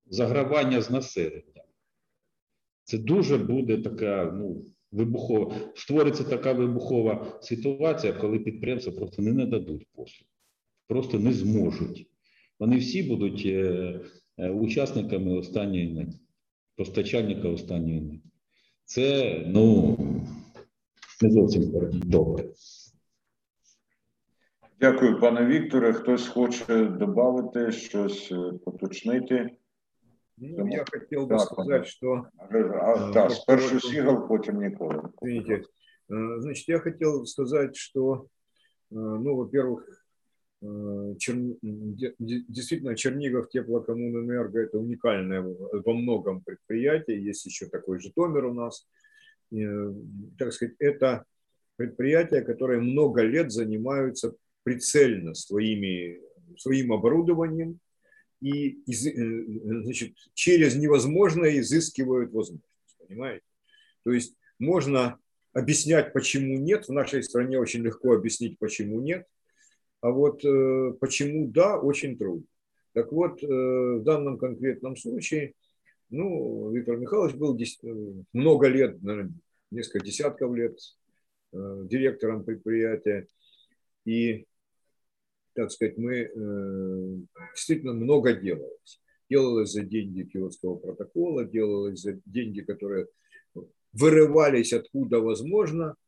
загравання з населенням. Це дуже буде така, ну. Вибухова створиться така вибухова ситуація, коли підприємства просто не нададуть послуг просто не зможуть. Вони всі будуть е, е, учасниками останньої ниті, постачальника останньої ниті. Це ну не зовсім добре. Дякую, пане Вікторе. Хтось хоче додати щось, е, поточнити. Ну, я хотел бы сказать, что... А, да, спершу Сигал, потом Никола. Извините. Значит, я хотел сказать, что, ну, во-первых, Э, Чер... Действительно, Чернигов теплокоммунэнерго – это уникальное во многом предприятие. Есть еще такой Житомир у нас. Э, так сказать, это предприятия, которые много лет занимаются прицельно своими, своим оборудованием и э, значит, через невозможное изыскивают возможность. Понимаете? То есть можно объяснять, почему нет. В нашей стране очень легко объяснить, почему нет. А вот э, почему да, очень трудно. Так вот, э, в данном конкретном случае, ну, Виктор Михайлович был э, много лет, наверное, несколько десятков лет директором предприятия. И, так сказать, мы действительно много делалось. Делалось за деньги Киотского протокола, делалось за деньги, которые вырывались откуда возможно –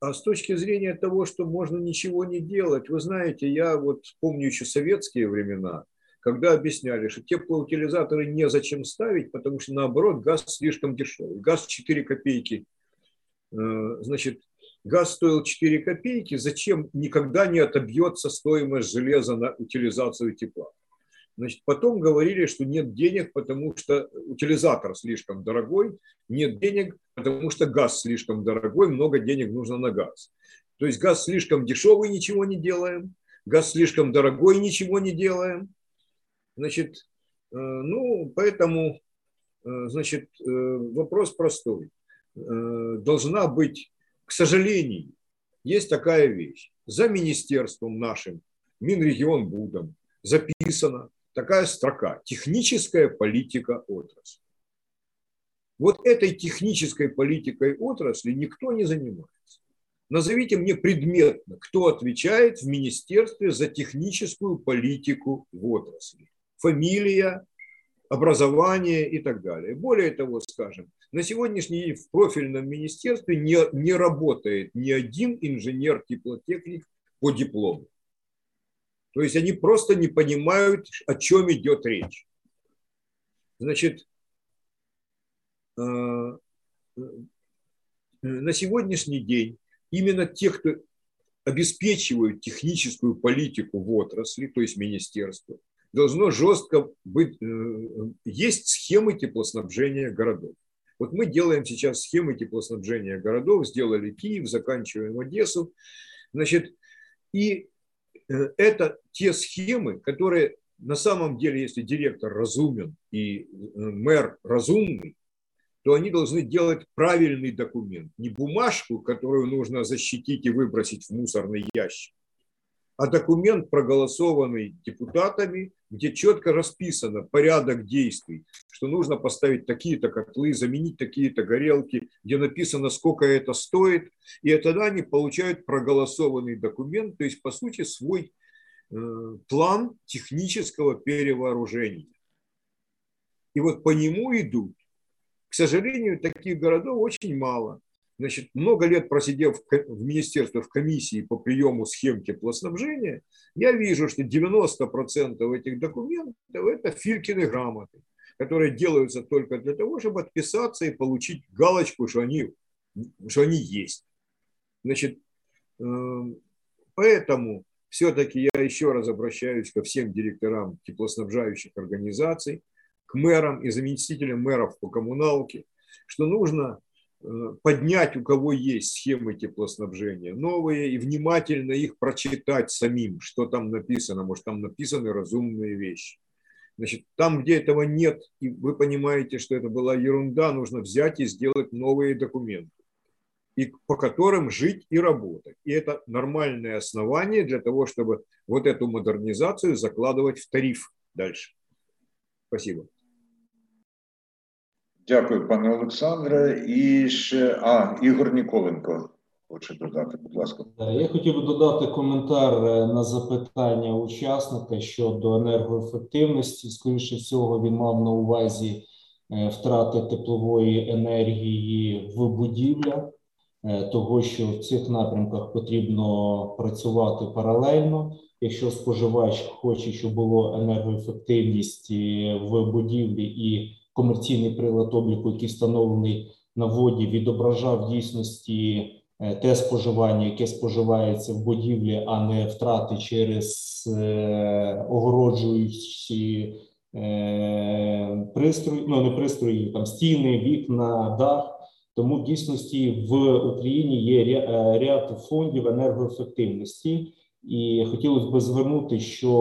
а с точки зрения того, что можно ничего не делать, вы знаете, я вот помню еще советские времена, когда объясняли, что теплоутилизаторы незачем ставить, потому что наоборот газ слишком дешевый. Газ 4 копейки. Э, значит, газ стоил 4 копейки, зачем никогда не отобьется стоимость железа на утилизацию тепла? Значит, потом говорили, что нет денег, потому что утилизатор слишком дорогой, нет денег, потому что газ слишком дорогой, много денег нужно на газ. То есть газ слишком дешевый, ничего не делаем, газ слишком дорогой, ничего не делаем. Значит, э, ну, поэтому, э, значит, э, вопрос простой. Должна быть, к сожалению, есть такая вещь. За министерством нашим, Минрегион Будом, записано, такая строка «Техническая политика отрасли». Вот этой технической политикой отрасли никто не занимается. Назовите мне предметно, кто отвечает в министерстве за техническую политику в отрасли. Фамилия, образование и так далее. Более того, скажем, На сегодняшний день в профильном министерстве не, не работает ни один инженер-теплотехник по диплому. То есть они просто не понимают, о чем идет речь. Значит, э, на сегодняшний день именно те, кто обеспечивают техническую политику в отрасли, то есть министерство, должно жестко быть, э, есть схемы теплоснабжения городов. Вот мы делаем сейчас схемы теплоснабжения городов, сделали Киев, заканчиваем Одессу. Значит, и это те схемы, которые на самом деле, если директор разумен и э, мэр разумный, то они должны делать правильный документ. Не бумажку, которую нужно защитить и выбросить в мусорный ящик, а документ, проголосованный депутатами, где четко расписано порядок действий, что нужно поставить такие-то котлы, заменить такие-то горелки, где написано, сколько это стоит. И тогда они получают проголосованный документ, то есть, по сути, свой э, план технического перевооружения. И вот по нему идут. К сожалению, таких городов очень мало. Значит, много лет просидев в министерстве в комиссии по приему схем теплоснабжения, я вижу, что 90% этих документов – это Филькины грамоты, которые делаются только для того, чтобы отписаться и получить галочку, что они, что они есть. Значит, эм, поэтому все-таки я еще раз обращаюсь ко всем директорам теплоснабжающих организаций, к мэрам и заместителям мэров по коммуналке, что нужно поднять, у кого есть схемы теплоснабжения, новые, и внимательно их прочитать самим, что там написано. Может, там написаны разумные вещи. Значит, там, где этого нет, и вы понимаете, что это была ерунда, нужно взять и сделать новые документы, и по которым жить и работать. И это нормальное основание для того, чтобы вот эту модернизацию закладывать в тариф дальше. Спасибо. Дякую, пане Олександре. І ще а, Ігор Ніколенко хоче додати, будь ласка. Я хотів би додати коментар е, на запитання учасника щодо енергоефективності. Скоріше всього, він мав на увазі е, втрати теплової енергії в будівлях, е, того, що в цих напрямках потрібно працювати паралельно. Якщо споживач хоче, щоб було енергоефективність в будівлі і комерційний прилад обліку, який встановлений на воді, відображав дійсності е, те споживання, яке споживається в будівлі, а не втрати через е, огороджуючі е, пристрої, ну не пристрої, там стіни, вікна, дах. Тому в дійсності в Україні є ряд фондів енергоефективності. І хотілося б звернути, що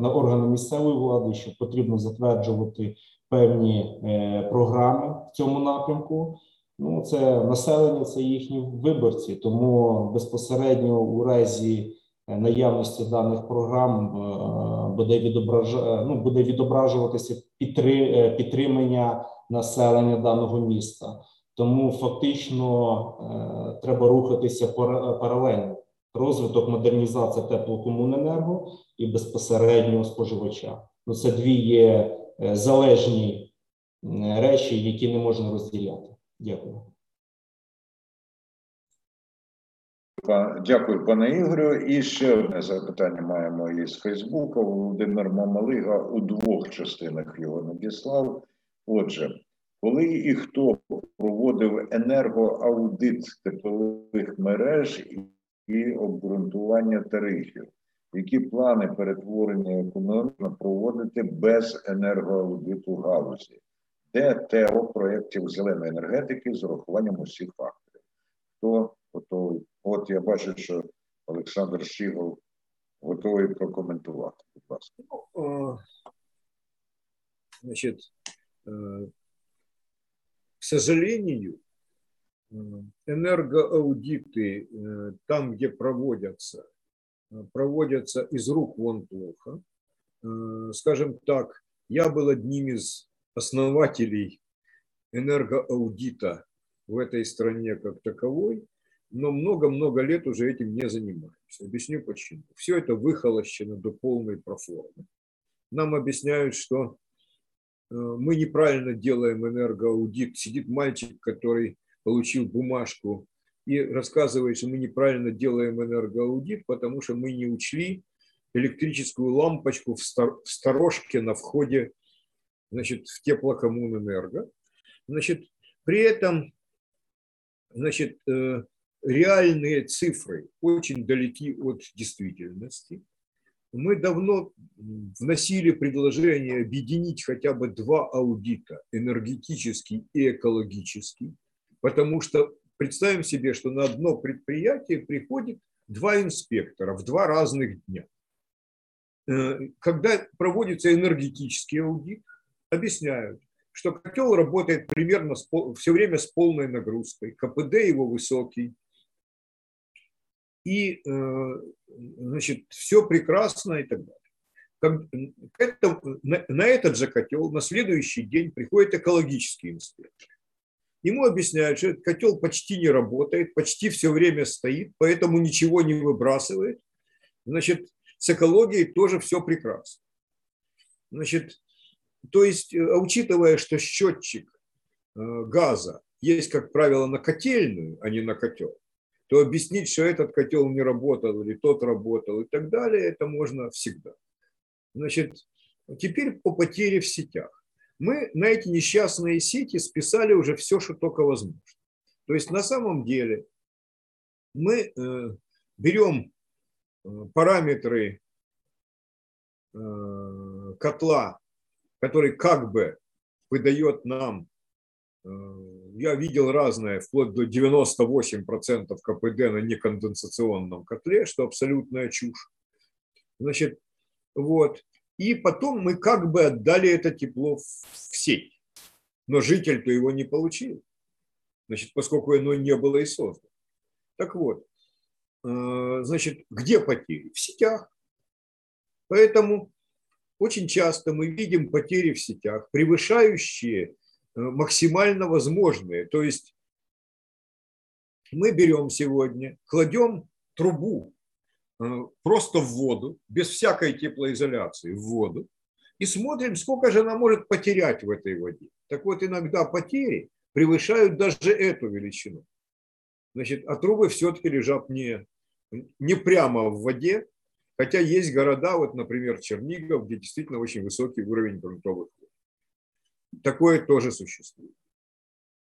на органи місцевої влади що потрібно затверджувати певні е, програми в цьому напрямку. Ну, це населення, це їхні виборці, тому безпосередньо у разі е, наявності даних програм е, буде відобража, ну, буде відображуватися підтри, підтримання населення даного міста. Тому фактично треба рухатися паралельно. Розвиток модернізація теплокомуненерго і безпосереднього споживача. Ну, це дві є залежні речі, які не можна розділяти. Дякую. Дякую, пане Ігорю. І ще одне запитання маємо із Фейсбука. Володимир Мамалига у двох частинах його надіслав. Отже, коли і хто проводив енергоаудит теплових мереж і обґрунтування тарифів? які плани перетворення економіки проводити без енергоаудиту галузі, де ТЕО проєктів зеленої енергетики з урахуванням усіх факторів. Хто готовий? От я бачу, що Олександр Щігол готовий прокоментувати. Будь ласка. Ну, значит, к сожалению, энергоаудиты там, где проводятся Э, проводятся из рук вон плохо. Э, скажем так, я был одним из основателей энергоаудита в этой стране как таковой, но много-много лет уже этим не занимаюсь. Объясню почему. Все это выхолощено до полной проформы. Нам объясняют, что мы неправильно делаем энергоаудит. Сидит мальчик, который получил бумажку и рассказывает, что мы неправильно делаем энергоаудит, потому что мы не учли электрическую лампочку в сторожке на входе значит, в теплокоммунэнерго. Значит, при этом значит, э, реальные цифры очень далеки от действительности. Мы давно вносили предложение объединить хотя бы два аудита, энергетический и экологический, потому что представим себе, что на одно предприятие приходит два инспектора в два разных дня. Э, когда проводится энергетический аудит, объясняют, что котел работает примерно все время с полной нагрузкой, КПД его высокий, и э, значит, все прекрасно и так далее. На этот же котел на следующий день приходит экологический инспектор. Ему объясняют, что этот котел почти не работает, почти все время стоит, поэтому ничего не выбрасывает. Значит, с экологией тоже все прекрасно. Значит, то есть, э, учитывая, что счетчик э, газа есть, как правило, на котельную, а не на котел, то объяснить, что этот котел не работал или тот работал и так далее, это можно всегда. Значит, теперь по потере в сетях. Мы на эти несчастные сети списали уже все, что только возможно. То есть на самом деле мы э, берем параметры котла который как бы выдает нам, э, я видел разное, вплоть до 98% КПД на неконденсационном котле, что абсолютная чушь. Значит, вот. И потом мы как бы отдали это тепло в сеть. Но житель-то его не получил. Значит, поскольку оно не было и создано. Так вот, э, значит, где потери? В сетях. Поэтому очень часто мы видим потери в сетях, превышающие э, максимально возможные. То есть мы берем сегодня, кладем трубу просто в воду, без всякой теплоизоляции, в воду, и смотрим, сколько же она может потерять в этой воде. Так вот, иногда потери превышают даже эту величину. Значит, а трубы все-таки лежат не, не прямо в воде, Хотя есть города, вот, например, Чернигов, где действительно очень высокий уровень грунтовых вод. Такое тоже существует.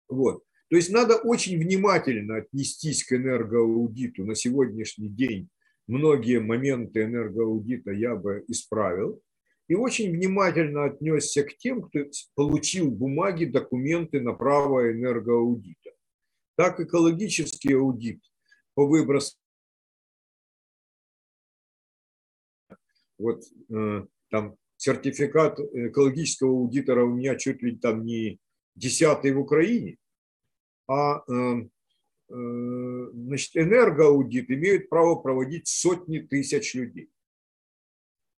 Вот. То есть надо очень внимательно отнестись к энергоаудиту. На сегодняшний день многие моменты энергоаудита я бы исправил. И очень внимательно отнесся к тем, кто получил бумаги, документы на право энергоаудита. Так экологический аудит по выбросу Вот э, там сертификат экологического аудитора у меня чуть ли там не десятый в Украине, а э, значит, энергоаудит имеют право проводить сотни тысяч людей.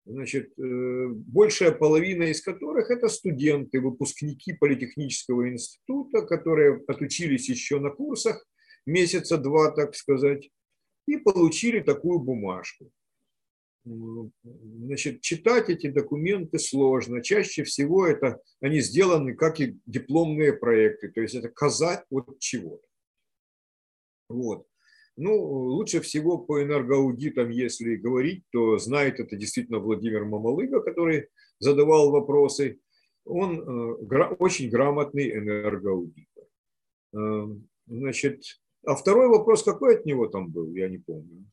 Значит, большая половина из которых это студенты, выпускники Политехнического института, которые отучились еще на курсах месяца два, так сказать, и получили такую бумажку. Значит, читать эти документы сложно. Чаще всего это они сделаны как и дипломные проекты, то есть это казать от чего-то. Вот. Ну, лучше всего по энергоаудитам, если говорить, то знает это действительно Владимир Мамалыга, который задавал вопросы. Он э, очень грамотный энергоаудитор. Э, значит, а второй вопрос какой от него там был, я не помню.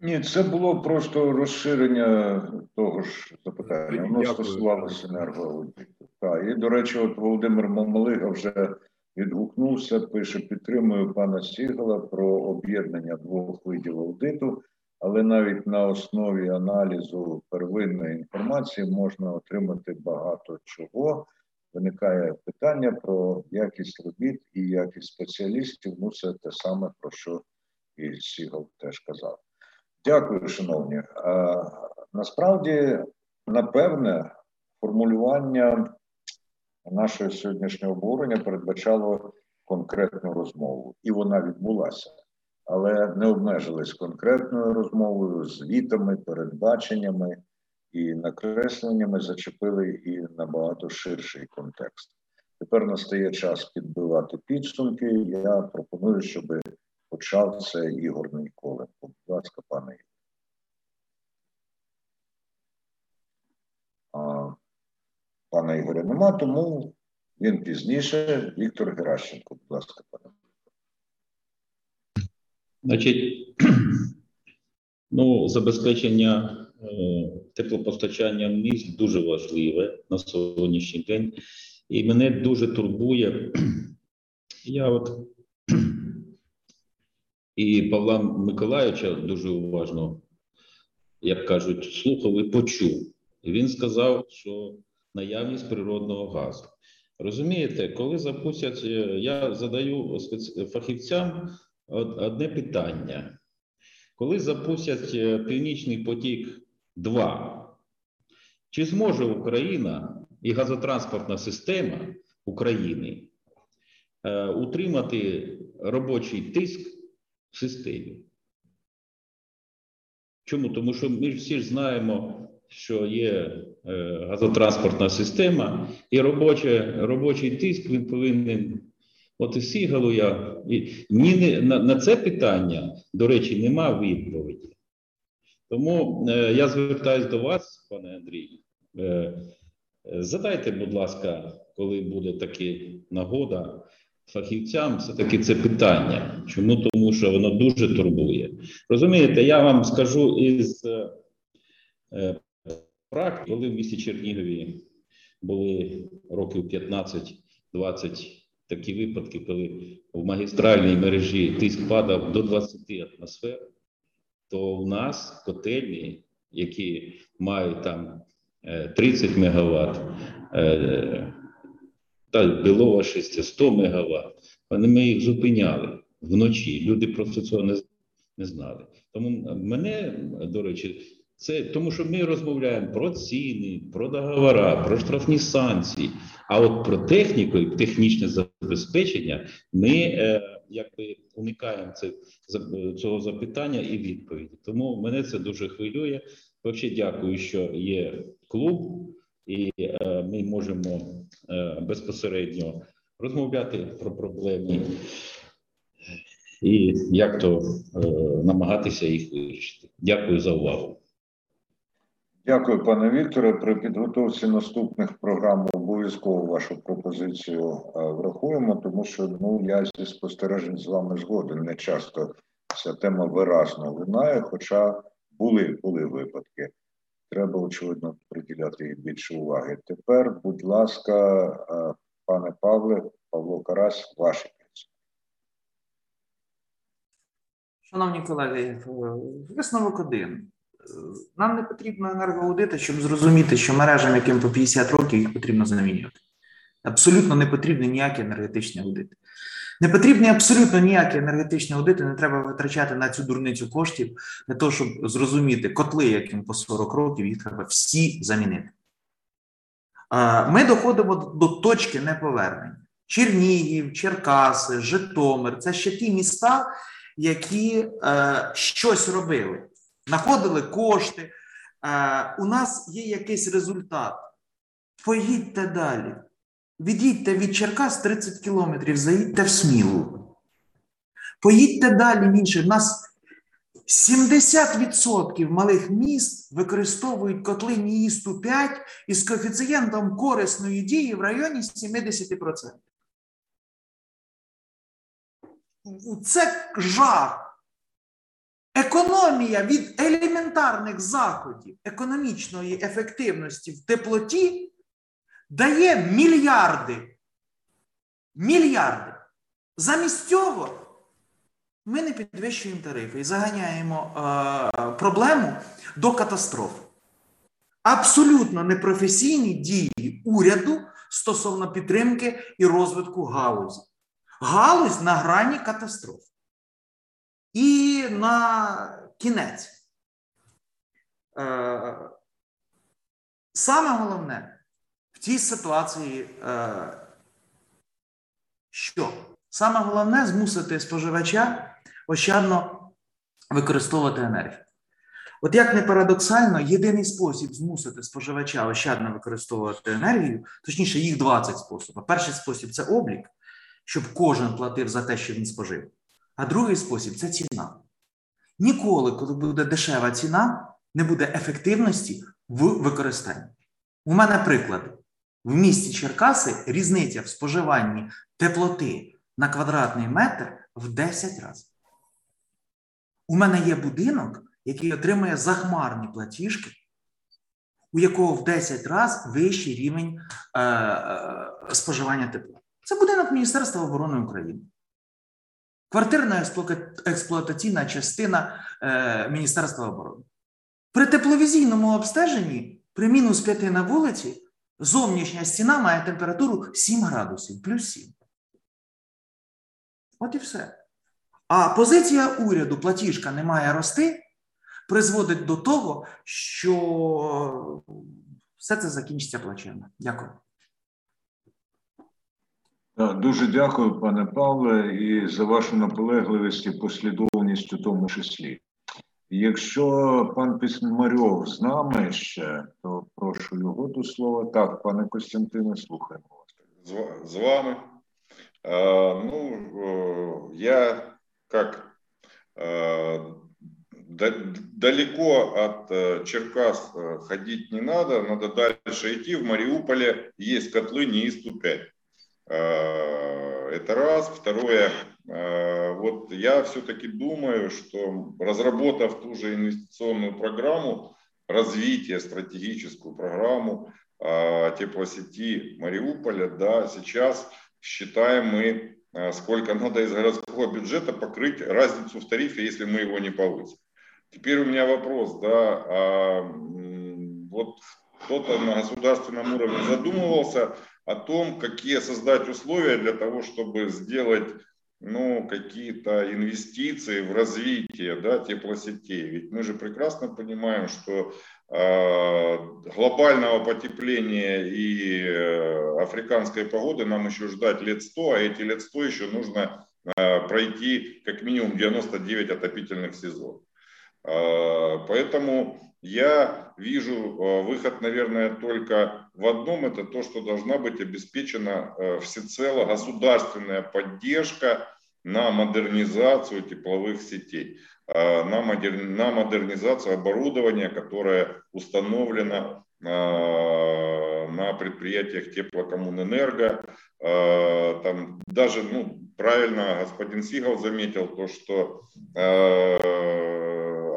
Ні, це було просто розширення того ж запитання. Воно стосувалося енергоаудиту. Так, і, до речі, от Володимир Мамалига вже Відгукнувся, пише: підтримую пана Сігала про об'єднання двох видів аудиту, але навіть на основі аналізу первинної інформації можна отримати багато чого. Виникає питання про якість робіт і якість спеціалістів. Ну, це те саме, про що і Сігал теж казав. Дякую, шановні. Насправді, напевне, формулювання нашого сьогоднішнього обговорення передбачало конкретну розмову, і вона відбулася, але не обмежились конкретною розмовою, звітами, передбаченнями. і накресленнями зачепили і набагато ширший контекст. Тепер настає час підбивати підсумки. Я пропоную, щоб почав це Ігор Ніколенко. Будь ласка, пане Ігор. А, Пана Ігоря нема, тому він пізніше. Віктор Геращенко, будь ласка, пане. Значить, ну, забезпечення е, теплопостачання міст дуже важливе на сьогоднішній день. І мене дуже турбує. Я от і Павла Миколаївича дуже уважно, як кажуть, слухав і почув. Він сказав, що наявність природного газу. Розумієте, коли запустять, е, я задаю фахівцям одне питання. Коли запустять е, Північний потік 2, чи зможе Україна і газотранспортна система України е, утримати робочий тиск в системі? Чому? Тому що ми всі ж знаємо, що є е, газотранспортна система, і робоче, робочий тиск він повинен. От і сігалу я і ні не, на, на це питання, до речі, нема відповіді. Тому е, я звертаюся до вас, пане Андрій. Е, задайте, будь ласка, коли буде така нагода фахівцям, все-таки це питання. Чому? Тому що воно дуже турбує. Розумієте, я вам скажу із е, практики, коли в місті Чернігові були років 15-20 такі випадки, коли в магістральній мережі тиск падав до 20 атмосфер, то у нас котельні, які мають там 30 МВт, та білова 6 100 МВт, ми їх зупиняли вночі. Люди просто цього не знали. Тому мене, до речі, це тому, що ми розмовляємо про ціни, про договори, про штрафні санкції. А от про техніку і технічне забезпечення ми е, якби уникаємо це, цього запитання і відповіді. Тому мене це дуже хвилює. Взагалі дякую, що є клуб, і е, ми можемо е, безпосередньо розмовляти про проблеми і як то е, намагатися їх вирішити. Дякую за увагу. Дякую, пане Вікторе. При підготовці наступних програм обов'язково вашу пропозицію врахуємо, тому що ну я зі спостережень з вами згоден. Не часто ця тема виразно лунає, хоча були були випадки. Треба, очевидно, приділяти їй більше уваги. Тепер, будь ласка, пане Павле, Павло Карась, ваші. Шановні колеги, висновок один. Нам не потрібно енергоаудити, щоб зрозуміти, що мережам, яким по 50 років, їх потрібно замінювати. Абсолютно не потрібні ніякі енергетичні аудити. Не потрібні абсолютно ніякі енергетичні аудити, не треба витрачати на цю дурницю коштів для того, щоб зрозуміти котли, яким по 40 років, їх треба всі замінити. Ми доходимо до точки неповернення. Чернігів, Черкаси, Житомир це ще ті міста, які е, щось робили знаходили кошти. Е, у нас є якийсь результат. Поїдьте далі. Від'їдьте від Черкас 30 кілометрів, заїдьте в Смілу. Поїдьте далі в інше. Нас 70% малих міст використовують котли НІІСТу 5 із коефіцієнтом корисної дії в районі 70%. Це жах. Економія від елементарних заходів економічної ефективності в теплоті дає мільярди. Мільярди. Замість цього ми не підвищуємо тарифи і заганяємо е, проблему до катастрофи. Абсолютно непрофесійні дії уряду стосовно підтримки і розвитку галузі. Галузь на грані катастрофи. І на кінець. Е, саме головне в цій ситуації, е, що? Саме головне змусити споживача ощадно використовувати енергію. От як не парадоксально, єдиний спосіб змусити споживача ощадно використовувати енергію, точніше, їх 20 способів. Перший спосіб це облік, щоб кожен платив за те, що він спожив. А другий спосіб це ціна. Ніколи, коли буде дешева ціна, не буде ефективності в використанні. У мене приклади. В місті Черкаси різниця в споживанні теплоти на квадратний метр в 10 разів. У мене є будинок, який отримує захмарні платіжки, у якого в 10 разів вищий рівень е, е, споживання тепла. Це будинок Міністерства оборони України. Квартирна експлуатаційна частина е, Міністерства оборони. При тепловізійному обстеженні при мінус 5 на вулиці зовнішня стіна має температуру 7 градусів, плюс 7. От і все. А позиція уряду платіжка не має рости, призводить до того, що все це закінчиться плачевно. Дякую. Дуже дякую, пане Павле, і за вашу наполегливість і послідовність у тому числі. Якщо пан Письмарьов з нами ще, то прошу його до слова. Так, пане Костянтине, слухаємо вас. З вами. А, ну, я как далеко от Черкас ходить не надо, надо дальше идти. В Мариуполе есть котлы НИИС-105. Это раз. Второе, вот я все-таки думаю, что разработав ту же инвестиционную программу, развитие, стратегическую программу теплосети Мариуполя, да, сейчас считаем мы, сколько надо из городского бюджета покрыть разницу в тарифе, если мы его не повысим. Теперь у меня вопрос, да, а, вот кто-то на государственном уровне задумывался о том, какие создать условия для того, чтобы сделать ну, какие-то инвестиции в развитие да, теплосетей. Ведь мы же прекрасно понимаем, что э, глобального потепления и э, африканской погоды нам еще ждать лет 100, а эти лет 100 еще нужно э, пройти как минимум 99 отопительных сезонов. Э, поэтому я вижу э, выход, наверное, только в одном. Это то, что должна быть обеспечена э, всецело государственная поддержка на модернизацию тепловых сетей, э, на, модер... на модернизацию оборудования, которое установлено на предприятиях теплокоммунэнерго. Там даже, ну, правильно господин Сигов заметил то, что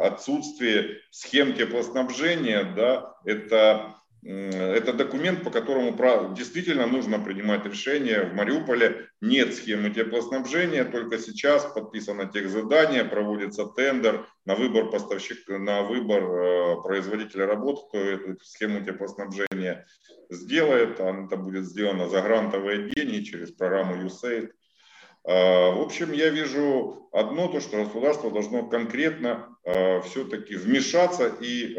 отсутствие схем теплоснабжения, да, это, это документ, по которому действительно нужно принимать решение. В Мариуполе нет схемы теплоснабжения, только сейчас подписано техзадание, проводится тендер на выбор поставщика, на выбор э, производителя работ, кто эту схему теплоснабжения сделает. Это будет сделано за грантовые деньги через программу USAID. В общем, я вижу одно, то, что государство должно конкретно все-таки вмешаться, и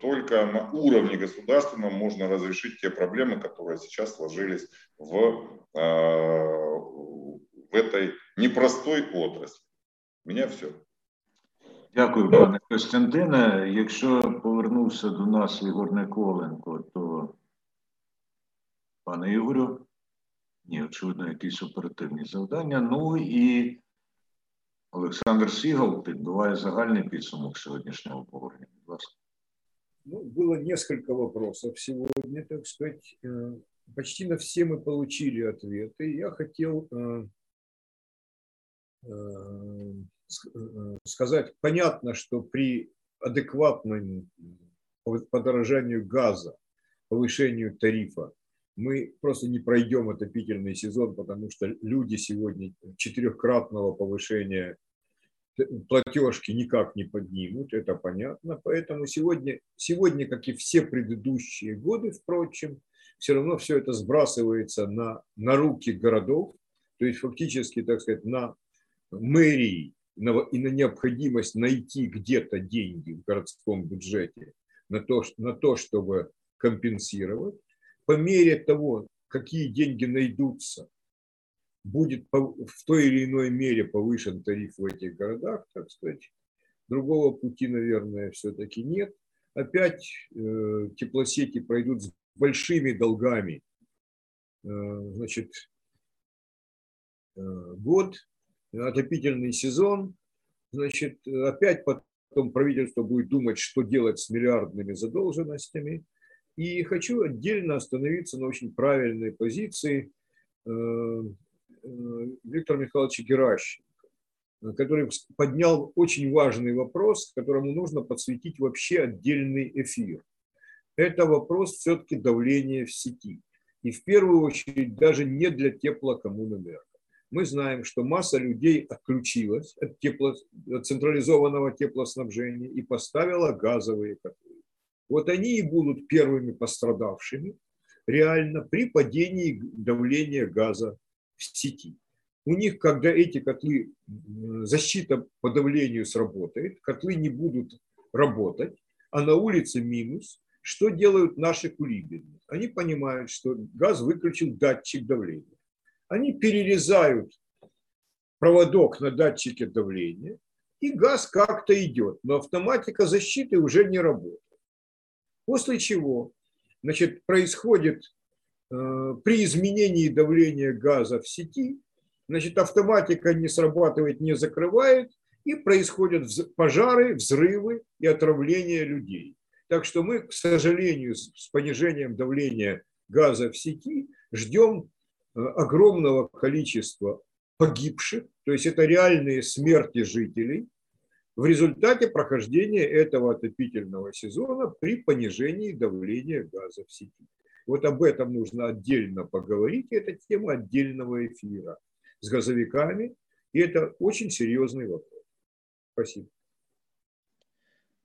только на уровне государственном можно разрешить те проблемы, которые сейчас сложились в, в этой непростой отрасли. У меня все. Дякую, пане Костянтине. Якщо повернувся до нас Ігор Николенко, то пане Ігорю. Ні, очевидно, якісь оперативні завдання. Ну і Олександр Сігал підбиває загальний підсумок сьогоднішнього обговорення. Будь ласка. Ну, было несколько вопросов сегодня, так сказать. Э, почти на все мы получили ответы. Я хотел э, э, сказать, понятно, что при адекватном подорожанию газа, повышению тарифа мы просто не пройдем отопительный сезон, потому что люди сегодня четырехкратного повышения платежки никак не поднимут, это понятно. Поэтому сегодня, сегодня, как и все предыдущие годы, впрочем, все равно все это сбрасывается на, на руки городов, то есть фактически, так сказать, на мэрии на, и на необходимость найти где-то деньги в городском бюджете на то, на то чтобы компенсировать по мере того, какие деньги найдутся, будет в той или иной мере повышен тариф в этих городах, так сказать, Другого пути, наверное, все-таки нет. Опять э, теплосети пройдут с большими долгами. Э, значит, э, год, отопительный сезон. Значит, опять потом правительство будет думать, что делать с миллиардными задолженностями. И хочу отдельно остановиться на очень правильной позиции э, э, Виктора Михайловича Геращенко который поднял очень важный вопрос, которому нужно подсветить вообще отдельный эфир. Это вопрос все-таки давления в сети. И в первую очередь даже не для теплокоммунэнерго. Мы знаем, что масса людей отключилась от, тепло, от централизованного теплоснабжения и поставила газовые котлы. Вот они и будут первыми пострадавшими реально при падении давления газа в сети у них, когда эти котлы, защита по давлению сработает, котлы не будут работать, а на улице минус, что делают наши кулибины? Они понимают, что газ выключил датчик давления. Они перерезают проводок на датчике давления, и газ как-то идет, но автоматика защиты уже не работает. После чего значит, происходит э, при изменении давления газа в сети значит, автоматика не срабатывает, не закрывает, и происходят пожары, взрывы и отравление людей. Так что мы, к сожалению, с понижением давления газа в сети ждем э, огромного количества погибших, то есть это реальные смерти жителей в результате прохождения этого отопительного сезона при понижении давления газа в сети. Вот об этом нужно отдельно поговорить, это тема отдельного эфира с газовиками, и это очень серьезный вопрос. Спасибо.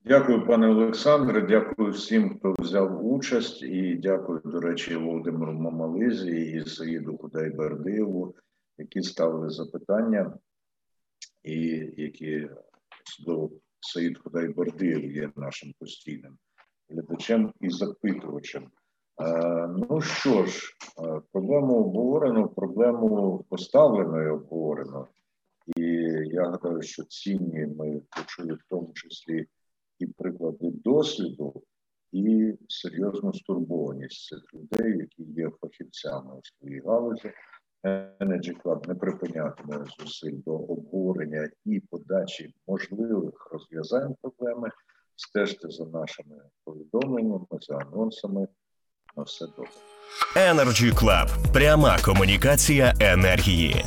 Дякую, пане Олександре. Дякую всім, хто взяв участь, і дякую, до речі, Володимиру Мамализі і Саїду Кудайбердиєву, які ставили запитання, і які особливо Саїд Кудайбердиєв є нашим постійним глядачем і запитувачем. Е, ну що ж, е, проблему обговорено, проблему поставлено і обговорено. І я гадаю, що цінні ми почули в тому числі і приклади досвіду, і серйозну стурбованість цих людей, які є фахівцями у своїй галузі. Energy Club не припинятиме зусиль до обговорення і подачі можливих розв'язань проблеми. Стежте за нашими повідомленнями, за анонсами. На все добре. Energy Club. пряма комунікація енергії.